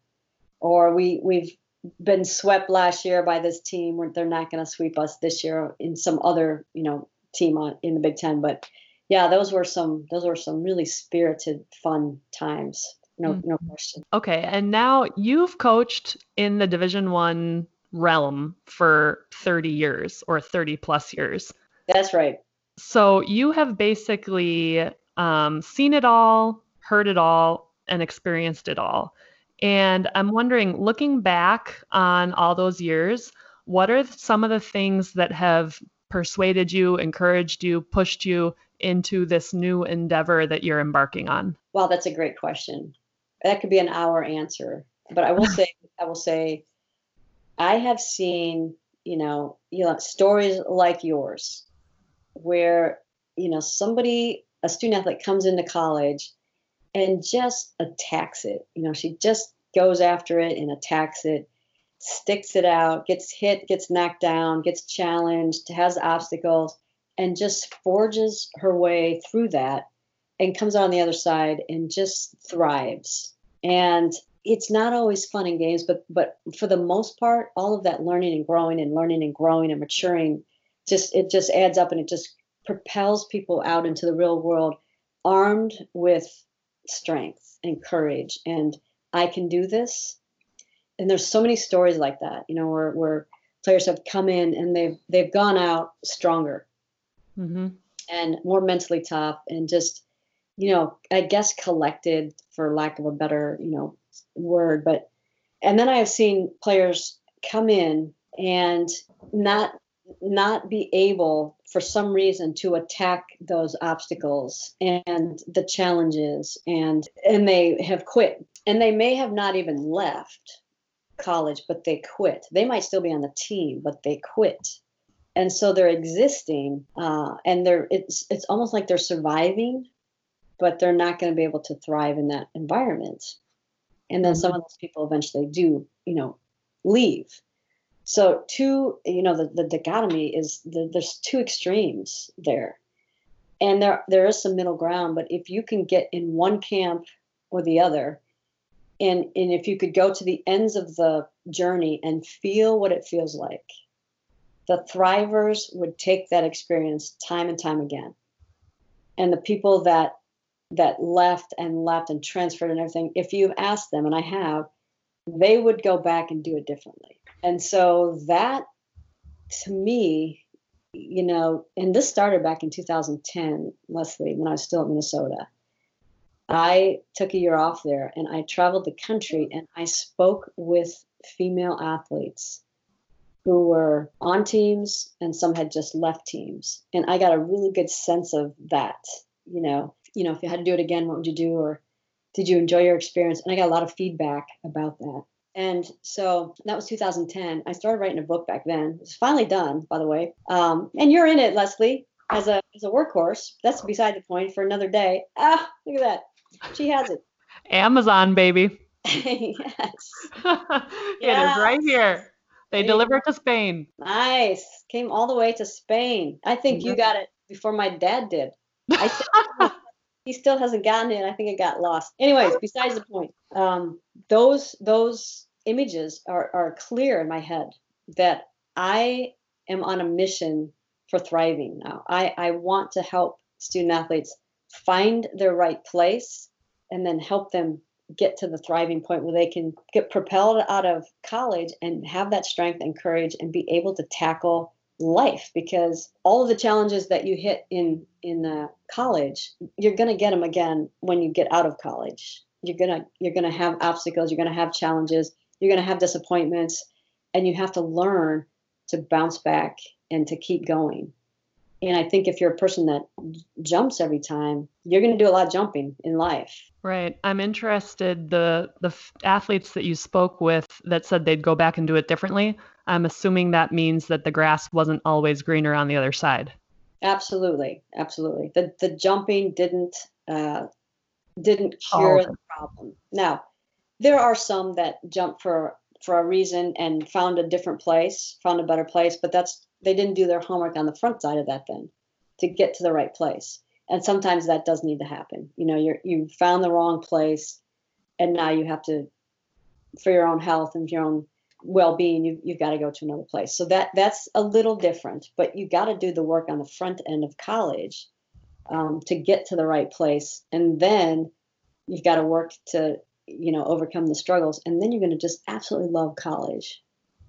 or we we've been swept last year by this team where they're not going to sweep us this year in some other, you know, team on in the Big 10, but yeah, those were some those were some really spirited fun times no mm-hmm. no question. Okay and now you've coached in the division one realm for 30 years or 30 plus years. That's right. So you have basically um, seen it all heard it all and experienced it all. And i'm wondering looking back on all those years what are some of the things that have persuaded you encouraged you pushed you into this new endeavor that you're embarking on? Well, that's a great question that could be an hour answer. But I will say, I will say, I have seen, you know, you know, stories like yours, where you know somebody, a student athlete, comes into college and just attacks it. You know, she just goes after it and attacks it, sticks it out, gets hit, gets knocked down, gets challenged, has obstacles, and just forges her way through that and comes out on the other side and just thrives and it's not always fun and games but but for the most part all of that learning and growing and learning and growing and maturing just it just adds up and it just propels people out into the real world armed with strength and courage and i can do this and there's so many stories like that you know where, where players have come in and they've they've gone out stronger mm-hmm. and more mentally tough and just you know, I guess collected for lack of a better, you know, word. But and then I have seen players come in and not not be able for some reason to attack those obstacles and the challenges and and they have quit and they may have not even left college but they quit they might still be on the team but they quit and so they're existing uh, and they're it's it's almost like they're surviving but they're not going to be able to thrive in that environment. And then some mm-hmm. of those people eventually do, you know, leave. So two, you know, the, the dichotomy is the, there's two extremes there. And there there is some middle ground, but if you can get in one camp or the other, and and if you could go to the ends of the journey and feel what it feels like, the thrivers would take that experience time and time again. And the people that that left and left and transferred and everything, if you've asked them, and I have, they would go back and do it differently. And so that to me, you know, and this started back in 2010, Leslie, when I was still at Minnesota. I took a year off there and I traveled the country and I spoke with female athletes who were on teams and some had just left teams. And I got a really good sense of that, you know, you know, if you had to do it again, what would you do? Or did you enjoy your experience? And I got a lot of feedback about that. And so that was 2010. I started writing a book back then. It's finally done, by the way. Um, and you're in it, Leslie, as a as a workhorse. That's beside the point for another day. Ah, look at that. She has it. Amazon, baby. yes. it yes. is right here. They deliver to Spain. Nice. Came all the way to Spain. I think you got it before my dad did. I still, he still hasn't gotten it. I think it got lost. Anyways, besides the point. Um, those those images are, are clear in my head that I am on a mission for thriving now. I, I want to help student athletes find their right place and then help them get to the thriving point where they can get propelled out of college and have that strength and courage and be able to tackle life because all of the challenges that you hit in in uh, college you're going to get them again when you get out of college. You're going to you're going to have obstacles you're going to have challenges you're going to have disappointments and you have to learn to bounce back and to keep going and i think if you're a person that jumps every time you're going to do a lot of jumping in life right i'm interested the the athletes that you spoke with that said they'd go back and do it differently I'm assuming that means that the grass wasn't always greener on the other side. Absolutely, absolutely. The the jumping didn't uh, didn't cure oh. the problem. Now, there are some that jump for for a reason and found a different place, found a better place, but that's they didn't do their homework on the front side of that then to get to the right place. And sometimes that does need to happen. You know, you're you found the wrong place and now you have to for your own health and your own well-being you, you've got to go to another place so that that's a little different but you got to do the work on the front end of college um, to get to the right place and then you've got to work to you know overcome the struggles and then you're going to just absolutely love college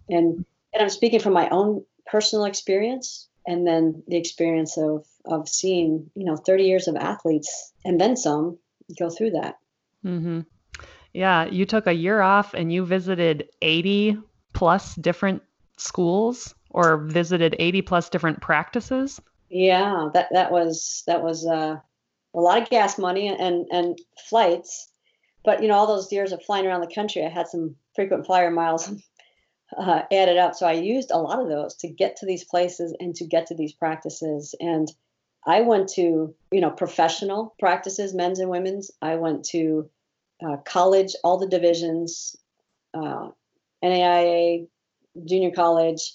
and and i'm speaking from my own personal experience and then the experience of of seeing you know 30 years of athletes and then some go through that mm-hmm. Yeah, you took a year off and you visited 80 plus different schools or visited 80 plus different practices. Yeah, that that was that was uh, a lot of gas money and and flights. But you know, all those years of flying around the country, I had some frequent flyer miles uh, added up. So I used a lot of those to get to these places and to get to these practices. And I went to you know professional practices, men's and women's. I went to uh, college, all the divisions, uh, NAIA, junior college,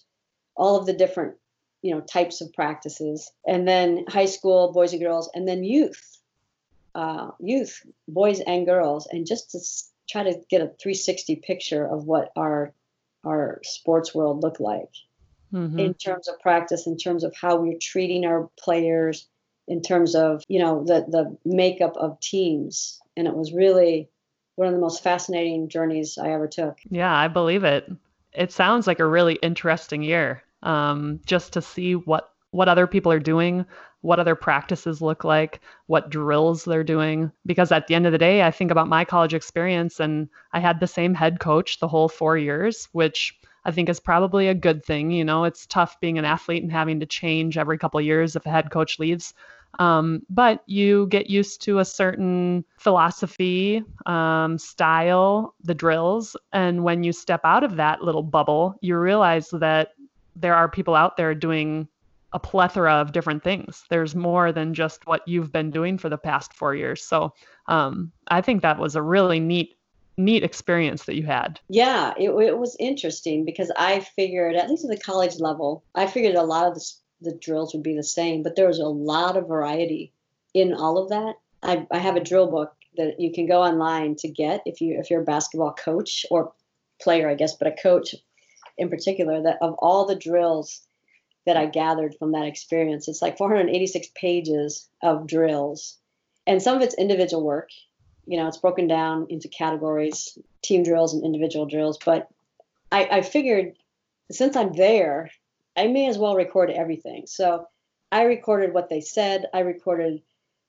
all of the different you know types of practices, and then high school, boys and girls, and then youth, uh, youth, boys and girls, and just to try to get a 360 picture of what our our sports world look like mm-hmm. in terms of practice, in terms of how we're treating our players, in terms of you know the the makeup of teams and it was really one of the most fascinating journeys I ever took. Yeah, I believe it. It sounds like a really interesting year. Um, just to see what what other people are doing, what other practices look like, what drills they're doing. Because at the end of the day, I think about my college experience and I had the same head coach the whole four years, which I think is probably a good thing. You know, it's tough being an athlete and having to change every couple years if a head coach leaves. Um, but you get used to a certain philosophy, um, style, the drills. And when you step out of that little bubble, you realize that there are people out there doing a plethora of different things. There's more than just what you've been doing for the past four years. So um, I think that was a really neat neat experience that you had. Yeah, it, it was interesting because I figured, at least at the college level, I figured a lot of the the drills would be the same, but there was a lot of variety in all of that. I, I have a drill book that you can go online to get if you if you're a basketball coach or player, I guess, but a coach in particular. That of all the drills that I gathered from that experience, it's like 486 pages of drills, and some of it's individual work. You know, it's broken down into categories, team drills and individual drills. But I, I figured since I'm there I may as well record everything. So I recorded what they said. I recorded,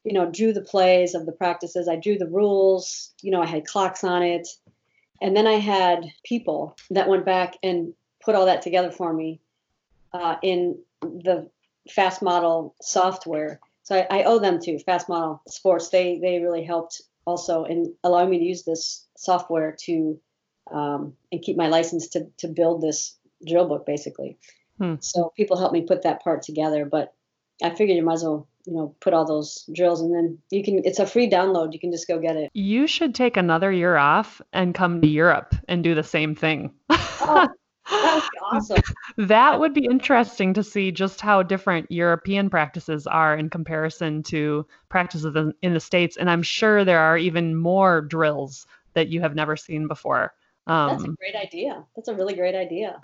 you know, drew the plays of the practices. I drew the rules. You know, I had clocks on it. And then I had people that went back and put all that together for me uh, in the Fast Model software. So I, I, owe them to Fast Model Sports. They they really helped also in allowing me to use this software to um, and keep my license to to build this drill book basically. Hmm. So people helped me put that part together, but I figured you might as well you know put all those drills and then you can it's a free download you can just go get it you should take another year off and come to europe and do the same thing oh, that awesome. that would be interesting to see just how different European practices are in comparison to practices in, the States. And I'm sure there are even more drills that you have never seen before. Um, That's a um, great idea. That's a really great idea.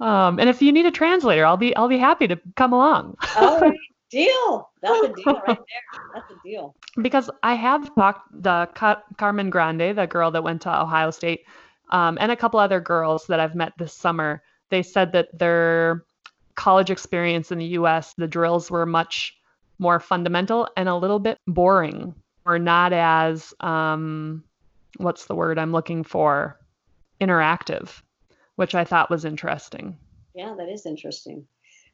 um, and if you need a translator, I'll be I'll be happy to come along. All right. Deal. That's a deal right there. That's a deal. Because I have talked the Carmen Grande, the girl that went to Ohio State um, and a couple other girls that I've met this summer, they said that their college experience in the US, the drills were much more fundamental and a little bit boring or not as, um, what's the word I'm looking for? Interactive, which I thought was interesting. Yeah, that is interesting.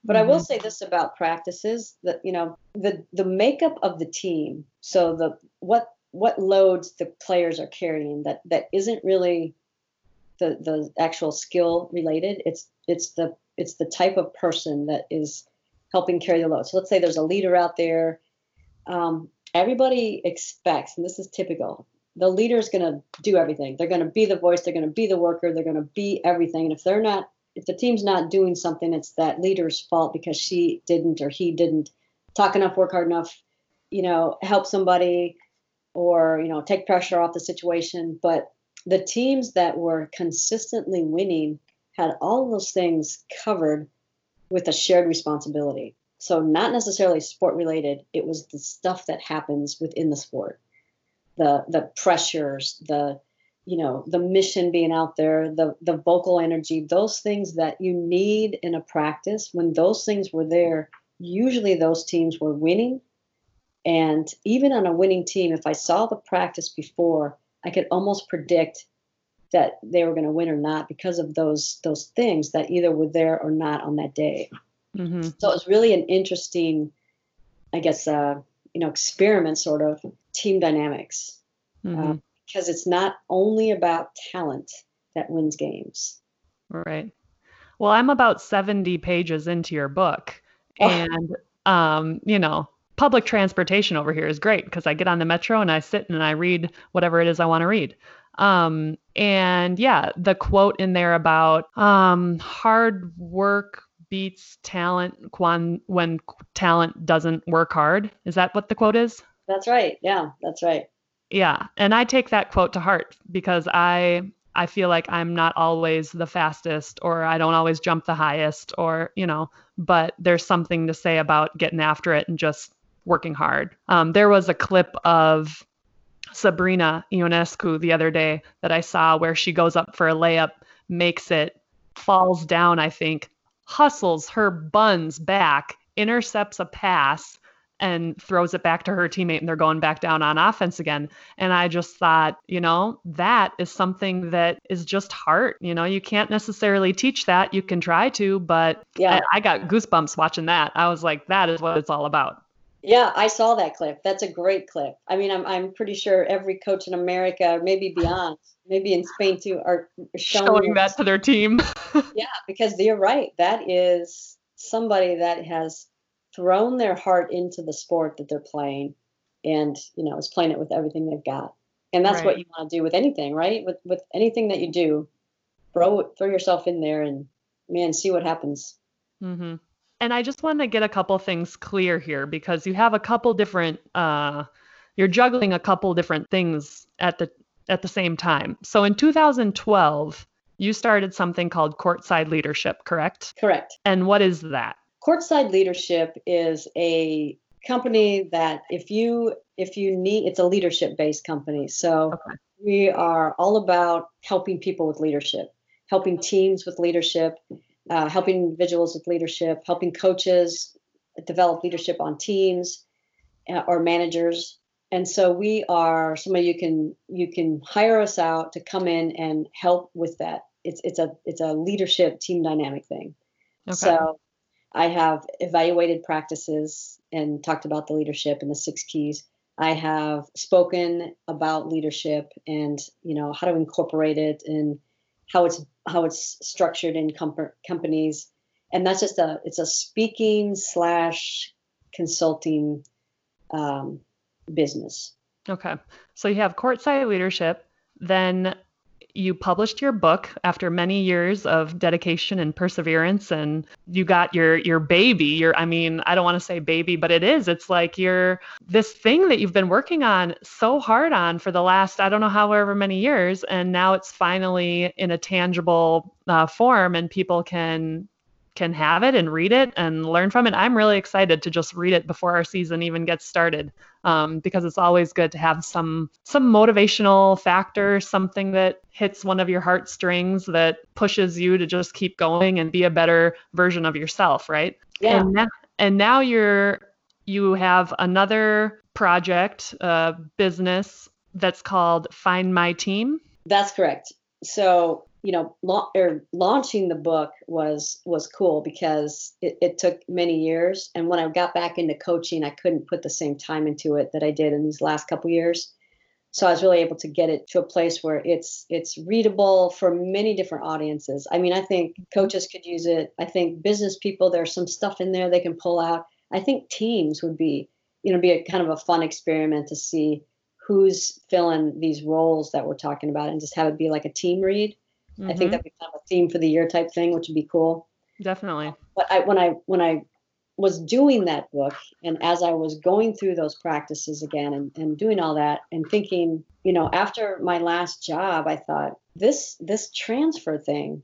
But mm-hmm. I will mm-hmm. say this about practices that you know the the makeup of the team. So the what what loads the players are carrying that that isn't really the the actual skill related. It's it's the it's the type of person that is helping carry the load. So let's say there's a leader out there. Um, everybody expects, and this is typical. The leader is going to do everything. They're going to be the voice. They're going to be the worker. They're going to be everything. And if they're not, if the team's not doing something, it's that leader's fault because she didn't or he didn't talk enough, work hard enough, you know, help somebody, or you know, take pressure off the situation. But the teams that were consistently winning had all those things covered with a shared responsibility. So not necessarily sport related, it was the stuff that happens within the sport. The the pressures, the you know, the mission being out there, the the vocal energy, those things that you need in a practice, when those things were there, usually those teams were winning. And even on a winning team, if I saw the practice before, I could almost predict that they were going to win or not because of those those things that either were there or not on that day. Mm-hmm. So it was really an interesting, I guess, uh, you know, experiment sort of team dynamics mm-hmm. uh, because it's not only about talent that wins games. Right. Well, I'm about 70 pages into your book, oh. and um, you know, public transportation over here is great because I get on the metro and I sit and I read whatever it is I want to read. Um, and yeah, the quote in there about um, hard work beats talent when, when talent doesn't work hard. Is that what the quote is? That's right. Yeah, that's right. Yeah, and I take that quote to heart because I I feel like I'm not always the fastest or I don't always jump the highest or, you know, but there's something to say about getting after it and just working hard. Um, there was a clip of Sabrina Ionescu the other day that I saw where she goes up for a layup, makes it, falls down, I think, hustles her buns back, intercepts a pass, and throws it back to her teammate and they're going back down on offense again. And I just thought, you know, that is something that is just heart. You know, you can't necessarily teach that. You can try to, but yeah, I, I got goosebumps watching that. I was like, that is what it's all about. Yeah, I saw that clip. That's a great clip. I mean, I'm I'm pretty sure every coach in America, maybe beyond, maybe in Spain too, are showing, showing that to their team. yeah, because you're right. That is somebody that has thrown their heart into the sport that they're playing, and you know is playing it with everything they've got. And that's right. what you want to do with anything, right? With with anything that you do, throw throw yourself in there and man, see what happens. Mm-hmm. And I just want to get a couple things clear here because you have a couple different uh, you're juggling a couple different things at the at the same time. So in 2012, you started something called Courtside Leadership, correct? Correct. And what is that? Courtside Leadership is a company that if you if you need it's a leadership based company. So okay. we are all about helping people with leadership, helping teams with leadership, uh, helping individuals with leadership, helping coaches develop leadership on teams uh, or managers. And so we are somebody you can you can hire us out to come in and help with that. It's it's a it's a leadership team dynamic thing. Okay. So I have evaluated practices and talked about the leadership and the six keys. I have spoken about leadership and you know how to incorporate it and how it's how it's structured in com- companies, and that's just a it's a speaking slash consulting um, business. Okay, so you have courtside leadership, then you published your book after many years of dedication and perseverance and you got your your baby. Your i mean i don't want to say baby but it is. It's like you're this thing that you've been working on so hard on for the last i don't know however many years and now it's finally in a tangible uh, form and people can can have it and read it and learn from it. I'm really excited to just read it before our season even gets started um, because it's always good to have some some motivational factor, something that hits one of your heartstrings that pushes you to just keep going and be a better version of yourself, right? Yeah. And now, and now you're you have another project, uh, business that's called Find My Team. That's correct. So you know, la- or launching the book was was cool because it, it took many years. And when I got back into coaching, I couldn't put the same time into it that I did in these last couple years. So I was really able to get it to a place where it's it's readable for many different audiences. I mean, I think coaches could use it. I think business people, there's some stuff in there they can pull out. I think teams would be, you know, be a kind of a fun experiment to see who's filling these roles that we're talking about and just have it be like a team read Mm-hmm. I think mm-hmm. that'd be kind of a theme for the year type thing, which would be cool. Definitely. But I, when I when I was doing that book, and as I was going through those practices again and, and doing all that, and thinking, you know, after my last job, I thought this this transfer thing,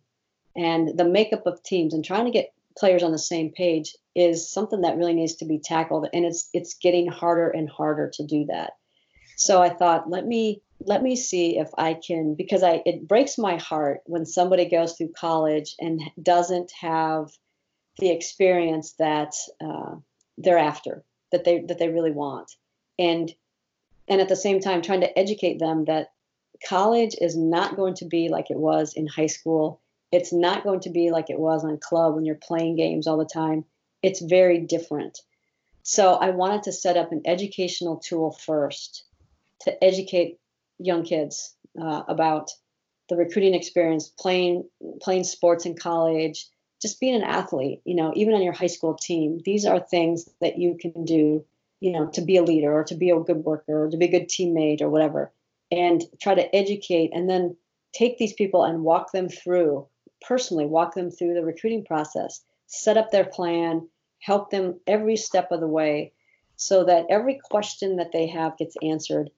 and the makeup of teams, and trying to get players on the same page is something that really needs to be tackled, and it's it's getting harder and harder to do that. So I thought, let me let me see if I can because I it breaks my heart when somebody goes through college and doesn't have the experience that uh, they're after that they that they really want. And and at the same time trying to educate them that college is not going to be like it was in high school. It's not going to be like it was on club when you're playing games all the time. It's very different. So i wanted to set up an educational tool first to educate young kids uh, about the recruiting experience, playing playing sports in college, just being an athlete. You know, even on your high school team, these are things that you can do. You know, to be a leader or to be a good worker or to be a good teammate or whatever, and try to educate and then take these people and walk them through personally, walk them through the recruiting process, set up their plan, help them every step of the way, so that every question that they have gets answered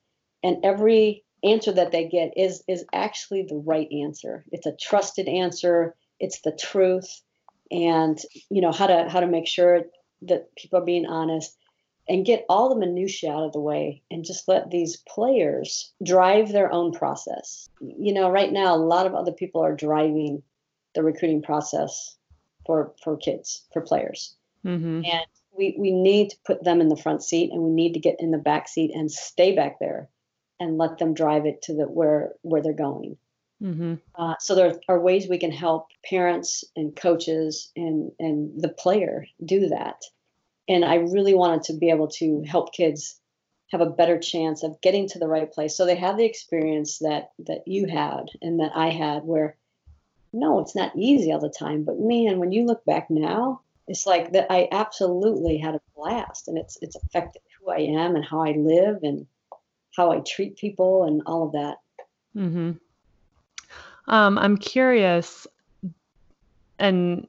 and every answer that they get is is actually the right answer. It's a trusted answer. It's the truth. And you know how to how to make sure that people are being honest and get all the minutiae out of the way and just let these players drive their own process. You know right now a lot of other people are driving the recruiting process for for kids for players. Mm-hmm. and we we need to put them in the front seat and we need to get in the back seat and stay back there and let them drive it to the where where they're going. Mm-hmm. Uh, so there are ways we can help parents and coaches and and the player do that. And I really wanted to be able to help kids have a better chance of getting to the right place, so they have the experience that that you had and that I had, where no, it's not easy all the time, but man, when you look back now, it's like that I absolutely had a blast, and it's it's affected who I am and how I live and how I treat people and all of that. Mm-hmm. Um, I'm curious, and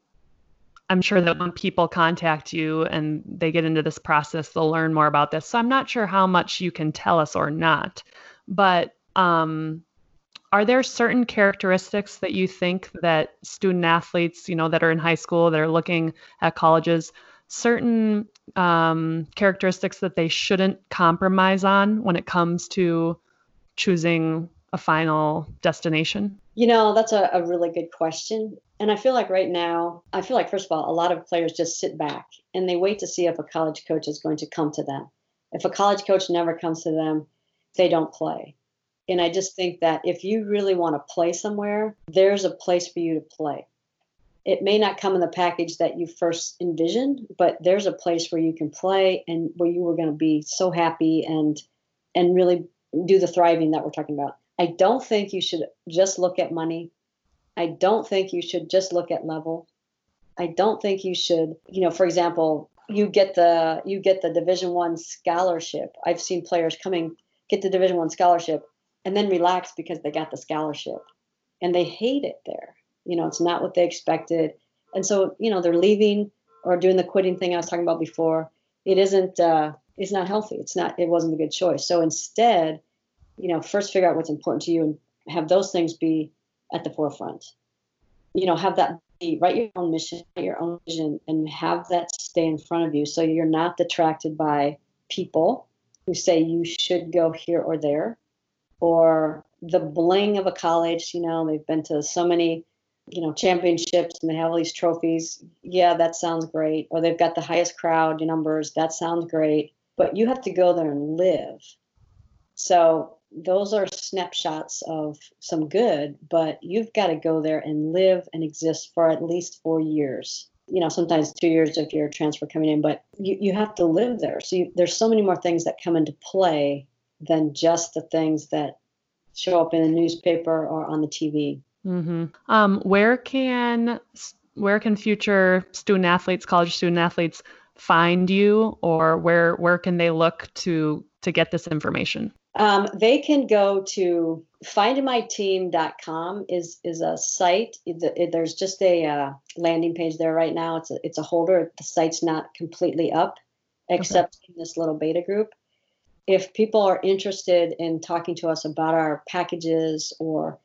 I'm sure that when people contact you and they get into this process, they'll learn more about this. So I'm not sure how much you can tell us or not, but um, are there certain characteristics that you think that student athletes, you know, that are in high school, that are looking at colleges, certain um, characteristics that they shouldn't compromise on when it comes to choosing a final destination? You know, that's a, a really good question. And I feel like right now, I feel like, first of all, a lot of players just sit back and they wait to see if a college coach is going to come to them. If a college coach never comes to them, they don't play. And I just think that if you really want to play somewhere, there's a place for you to play it may not come in the package that you first envisioned, but there's a place where you can play and where you were going to be so happy and and really do the thriving that we're talking about. I don't think you should just look at money. I don't think you should just look at level. I don't think you should, you know, for example, you get the you get the Division One scholarship. I've seen players coming get the Division One scholarship and then relax because they got the scholarship, and they hate it there. You know, it's not what they expected, and so you know they're leaving or doing the quitting thing I was talking about before. It isn't. Uh, it's not healthy. It's not. It wasn't a good choice. So instead, you know, first figure out what's important to you and have those things be at the forefront. You know, have that be write your own mission, your own vision, and have that stay in front of you so you're not detracted by people who say you should go here or there or the bling of a college. You know, they've been to so many, you know, championships and they have all these trophies. Yeah, that sounds great. Or they've got the highest crowd numbers. That sounds great. But you have to go there and live. So those are snapshots of some good, but you've got to go there and live and exist for at least four years. You know, sometimes two years if you're a transfer coming in, but you, you have to live there. So you, there's so many more things that come into play than just the things that show up in the newspaper or on the TV. Mm-hmm. Um, where can where can future student athletes, college student athletes, find you, or where where can they look to to get this information? Um, they can go to findmyteam.com is is a site. There's just a uh, landing page there right now. It's a, it's a holder. The site's not completely up, except okay. in this little beta group. If people are interested in talking to us about our packages or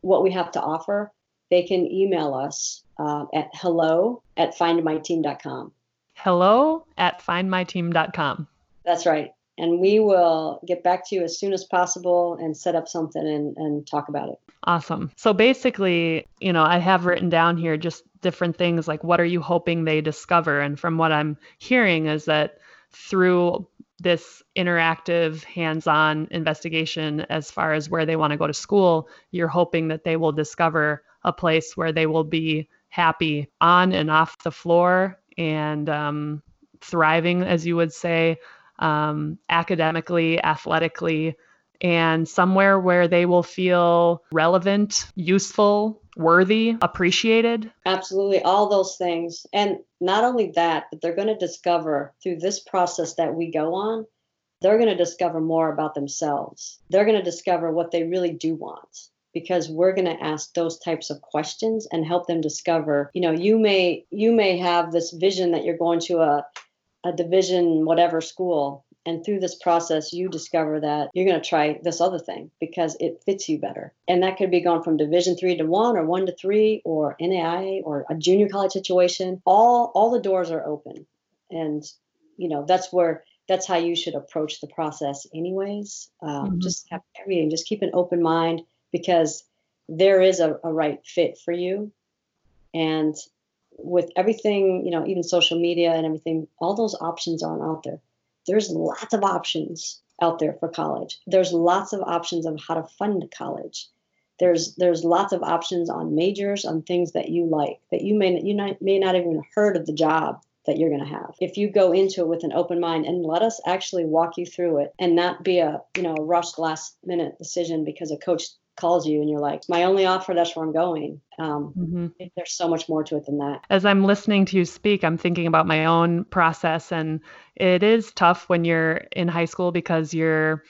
what we have to offer, they can email us uh, at hello at findmyteam.com. Hello at findmyteam.com. That's right and we will get back to you as soon as possible and set up something and, and talk about it. Awesome. So basically, you know, I have written down here just different things like what are you hoping they discover? And from what I'm hearing is that through this interactive hands-on investigation as far as where they want to go to school, you're hoping that they will discover a place where they will be happy on and off the floor and um, thriving, as you would say, um, academically, athletically, and somewhere where they will feel relevant, useful, worthy, appreciated. Absolutely, all those things. And not only that, but they're going to discover through this process that we go on, they're going to discover more about themselves. They're going to discover what they really do want because we're going to ask those types of questions and help them discover you know you may you may have this vision that you're going to a a division whatever school and through this process you discover that you're going to try this other thing because it fits you better. And that could be going from division 3 to 1 or 1 to 3 or NAIA or a junior college situation. All all the doors are open. And you know that's where that's how you should approach the process anyways. Um, mm-hmm. just have everything just keep an open mind because there is a, a right fit for you. And with everything, you know, even social media and everything, all those options aren't out there. There's lots of options out there for college. There's lots of options of how to fund college. There's there's lots of options on majors on things that you like that you may you not, may not even heard of the job that you're going to have. If you go into it with an open mind and let us actually walk you through it and not be a, you know, rushed last minute decision because a coach calls you and you're like, my only offer, that's where I'm going. Um, mm-hmm. There's so much more to it than that. As I'm listening to you speak, I'm thinking about my own process. And it is tough when you're in high school because you're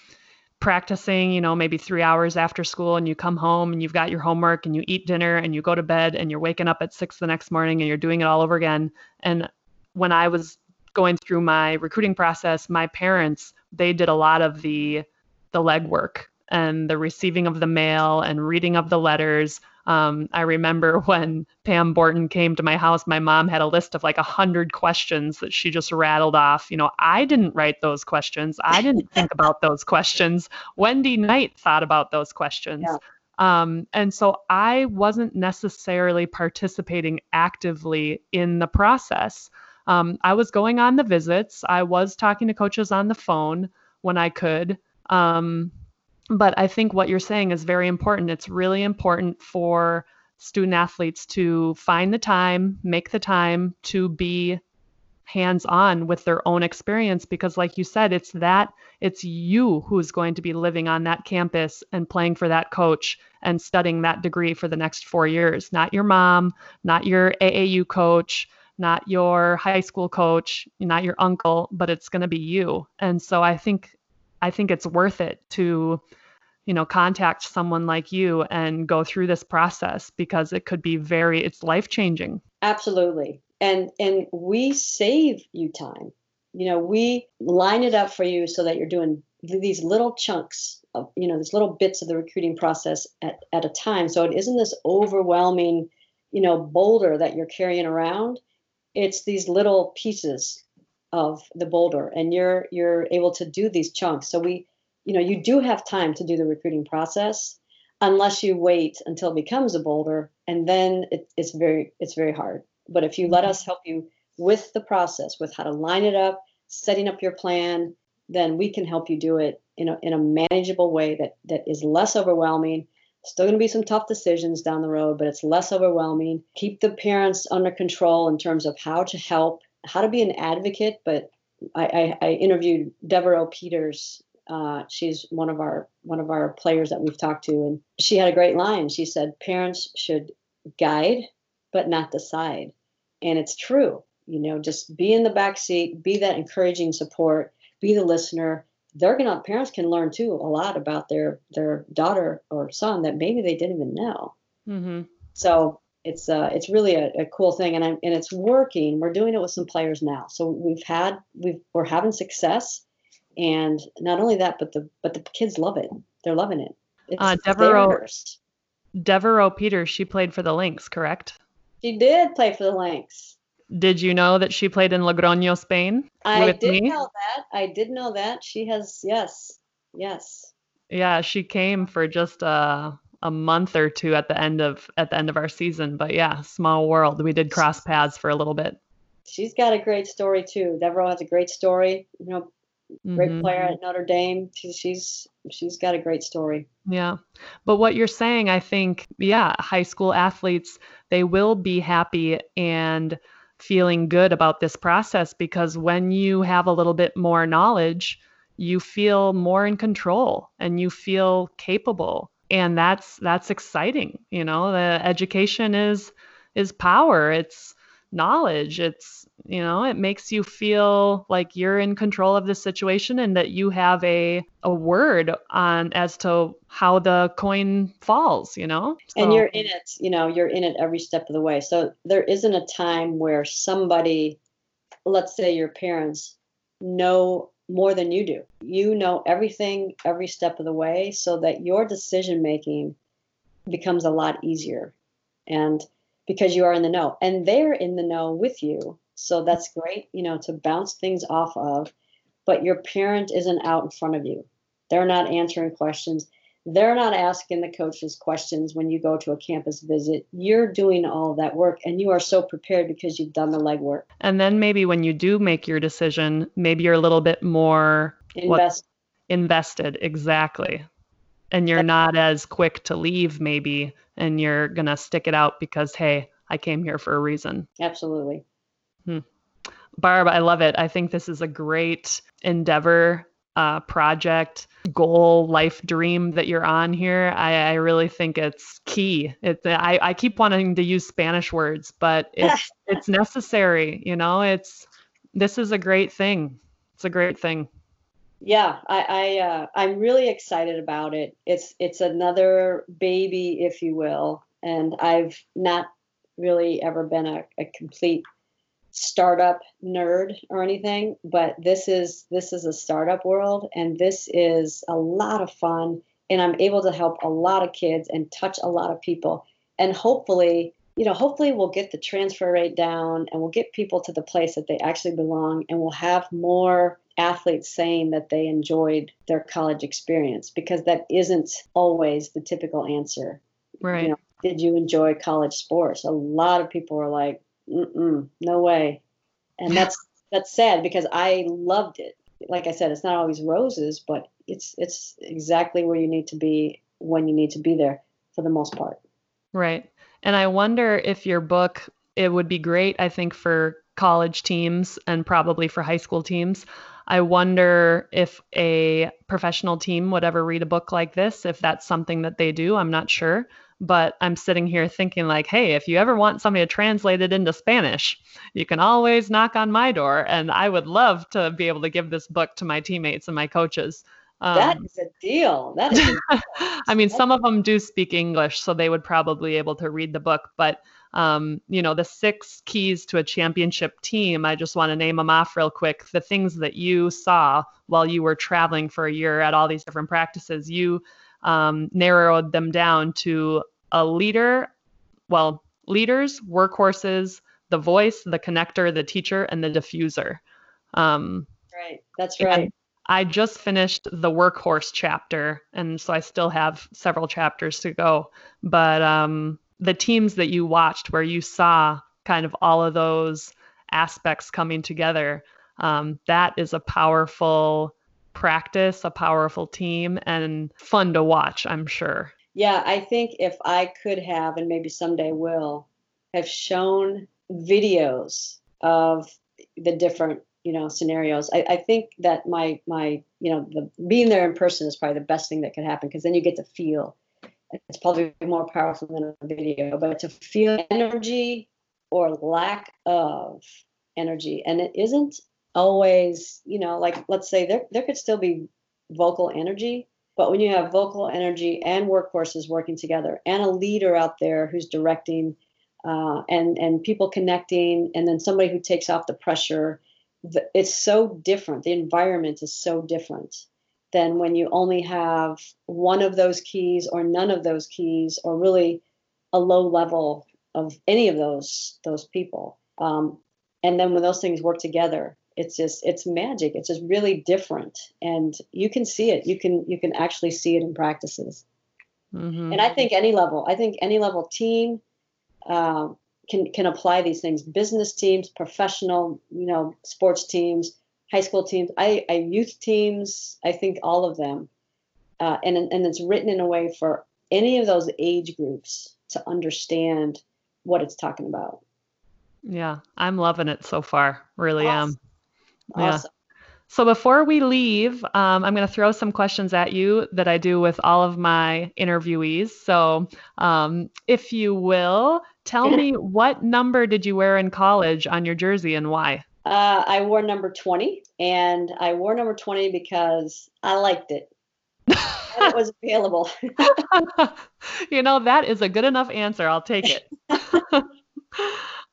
practicing, you know, maybe three hours after school and you come home and you've got your homework and you eat dinner and you go to bed and you're waking up at six the next morning and you're doing it all over again. And when I was going through my recruiting process, my parents, they did a lot of the the legwork and the receiving of the mail and reading of the letters. Um, I remember when Pam Borton came to my house, my mom had a list of like a hundred questions that she just rattled off. You know, I didn't write those questions. I didn't think about those questions. Wendy Knight thought about those questions. Yeah. Um, and so I wasn't necessarily participating actively in the process. Um, I was going on the visits. I was talking to coaches on the phone when I could. Um, but I think what you're saying is very important. It's really important for student athletes to find the time, make the time to be hands on with their own experience because like you said it's that it's you who's going to be living on that campus and playing for that coach and studying that degree for the next 4 years not your mom not your AAU coach not your high school coach not your uncle but it's going to be you and so I think I think it's worth it to you know contact someone like you and go through this process because it could be very it's life changing absolutely. And and we save you time. You know we line it up for you so that you're doing these little chunks of you know these little bits of the recruiting process at, at a time. So it isn't this overwhelming you know boulder that you're carrying around. It's these little pieces of the boulder and you're you're able to do these chunks. So we you know, you do have time to do the recruiting process unless you wait until it becomes a boulder and then it, it's very it's very hard. But if you let mm-hmm. us help you with the process with how to line it up setting up your plan then we can help you do it in a, in a manageable way that that is less overwhelming. Still going to be some tough decisions down the road but it's less overwhelming. Keep the parents under control in terms of how to help how to be an advocate but I, I, I interviewed Devereaux Peters uh, she's one of our one of our players that we've talked to, and she had a great line. She said, "Parents should guide, but not decide," and it's true. You know, just be in the back seat, be that encouraging support, be the listener. They're gonna parents can learn too a lot about their their daughter or son that maybe they didn't even know. Mm-hmm. So it's uh, it's really a, a cool thing, and I'm, and it's working. We're doing it with some players now, so we've had we've we're having success and not only that, but the but the kids love it. They're loving it. It's uh, Devereaux, Devereaux Peters, she played for the Lynx, correct? She did play for the Lynx. Did you know that she played in Logroño, Spain? I did me? know that. I did know that. She has, yes, yes. Yeah, she came for just a a month or two at the end of at the end of our season. But yeah, small world. We did cross paths for a little bit. She's got a great story too. Devereaux has a great story. You know, great mm-hmm. player at Notre Dame. She, she's she's got a great story. Yeah. But what you're saying, I think, yeah, high school athletes, they will be happy and feeling good about this process because when you have a little bit more knowledge, you feel more in control and you feel capable. And that's that's exciting, you know. The education is is power. It's knowledge. It's, you know, it makes you feel like you're in control of the situation and that you have a a word on as to how the coin falls, you know? So. And you're in it, you know, you're in it every step of the way. So there isn't a time where somebody, let's say your parents, know more than you do. You know everything every step of the way so that your decision making becomes a lot easier. And because you are in the know and they're in the know with you. So that's great, you know, to bounce things off of. But your parent isn't out in front of you. They're not answering questions. They're not asking the coaches questions when you go to a campus visit. You're doing all that work and you are so prepared because you've done the legwork. And then maybe when you do make your decision, maybe you're a little bit more Invest- what, invested. Exactly. And you're not as quick to leave, maybe, and you're going to stick it out because, hey, I came here for a reason. Absolutely. Hmm. Barb, I love it. I think this is a great endeavor, uh, project, goal, life dream that you're on here. I, I really think it's key. It, I, I keep wanting to use Spanish words, but it's it's necessary. You know, it's this is a great thing. It's a great thing yeah i, I uh, i'm really excited about it it's it's another baby if you will and i've not really ever been a, a complete startup nerd or anything but this is this is a startup world and this is a lot of fun and i'm able to help a lot of kids and touch a lot of people and hopefully you know hopefully we'll get the transfer rate down and we'll get people to the place that they actually belong and we'll have more athletes saying that they enjoyed their college experience because that isn't always the typical answer. Right. You know, did you enjoy college sports? A lot of people are like, Mm-mm, no way. And that's that's sad because I loved it. Like I said, it's not always roses, but it's it's exactly where you need to be when you need to be there for the most part. Right. And I wonder if your book it would be great I think for college teams and probably for high school teams. I wonder if a professional team would ever read a book like this, if that's something that they do. I'm not sure. But I'm sitting here thinking, like, hey, if you ever want somebody to translate it into Spanish, you can always knock on my door. And I would love to be able to give this book to my teammates and my coaches. Um, that is a deal. That is. Deal. I mean, some of them do speak English, so they would probably be able to read the book. But um, you know, the six keys to a championship team, I just want to name them off real quick. The things that you saw while you were traveling for a year at all these different practices, you um, narrowed them down to a leader, well, leaders, workhorses, the voice, the connector, the teacher, and the diffuser. Um, right. That's right. I just finished the workhorse chapter, and so I still have several chapters to go. But um, the teams that you watched where you saw kind of all of those aspects coming together um, that is a powerful practice a powerful team and fun to watch i'm sure yeah i think if i could have and maybe someday will have shown videos of the different you know scenarios I, I think that my my you know the being there in person is probably the best thing that could happen because then you get to feel it's probably more powerful than a video, but to feel energy or lack of energy. And it isn't always, you know, like let's say there, there could still be vocal energy, but when you have vocal energy and workhorses working together and a leader out there who's directing uh, and, and people connecting, and then somebody who takes off the pressure, it's so different. The environment is so different than when you only have one of those keys or none of those keys or really a low level of any of those those people um, and then when those things work together it's just it's magic it's just really different and you can see it you can you can actually see it in practices mm-hmm. and i think any level i think any level team uh, can can apply these things business teams professional you know sports teams high school teams, I, I youth teams, I think all of them. Uh, and, and it's written in a way for any of those age groups to understand what it's talking about. Yeah, I'm loving it so far. Really awesome. am. Yeah. Awesome. So before we leave, um, I'm going to throw some questions at you that I do with all of my interviewees. So um, if you will, tell me what number did you wear in college on your jersey and why? Uh, I wore number 20, and I wore number 20 because I liked it. it was available. you know, that is a good enough answer. I'll take it.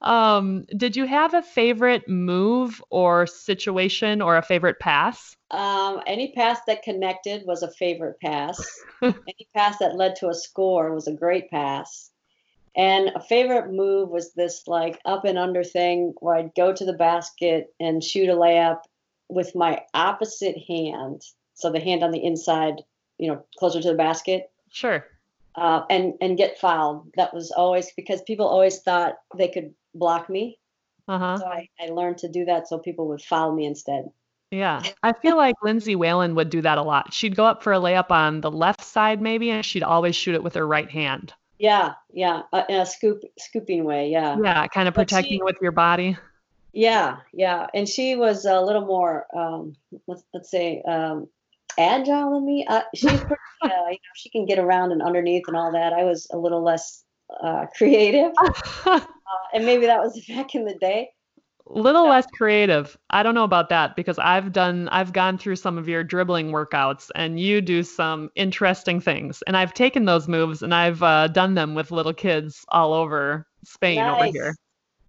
Um, did you have a favorite move or situation or a favorite pass? Um, any pass that connected was a favorite pass. any pass that led to a score was a great pass. And a favorite move was this like up and under thing where I'd go to the basket and shoot a layup with my opposite hand. So the hand on the inside, you know, closer to the basket. Sure. Uh, and and get fouled. That was always because people always thought they could block me. Uh-huh. So I, I learned to do that so people would foul me instead. Yeah. I feel like Lindsay Whalen would do that a lot. She'd go up for a layup on the left side, maybe, and she'd always shoot it with her right hand. Yeah, yeah, uh, in a scoop scooping way. Yeah. Yeah, kind of protecting she, with your body. Yeah, yeah, and she was a little more, um, let's let's say, um, agile than me. Uh, she's pretty, uh, you know, she can get around and underneath and all that. I was a little less uh, creative, uh, and maybe that was back in the day a little yeah. less creative. I don't know about that because I've done I've gone through some of your dribbling workouts and you do some interesting things. And I've taken those moves and I've uh, done them with little kids all over Spain nice. over here.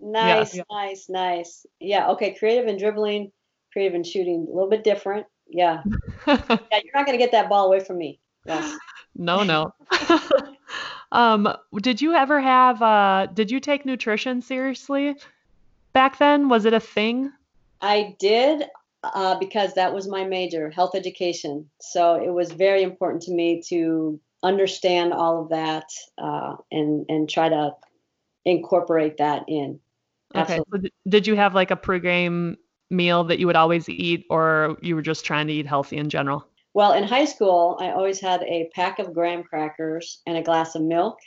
Nice, yeah. nice, nice. Yeah, okay, creative and dribbling, creative and shooting, a little bit different. Yeah. yeah, you're not going to get that ball away from me. Yes. No, no. Um, did you ever have uh did you take nutrition seriously? back then? Was it a thing? I did uh, because that was my major, health education. So it was very important to me to understand all of that uh, and and try to incorporate that in. Okay. So did you have like a pregame meal that you would always eat, or you were just trying to eat healthy in general? Well, in high school, I always had a pack of graham crackers and a glass of milk.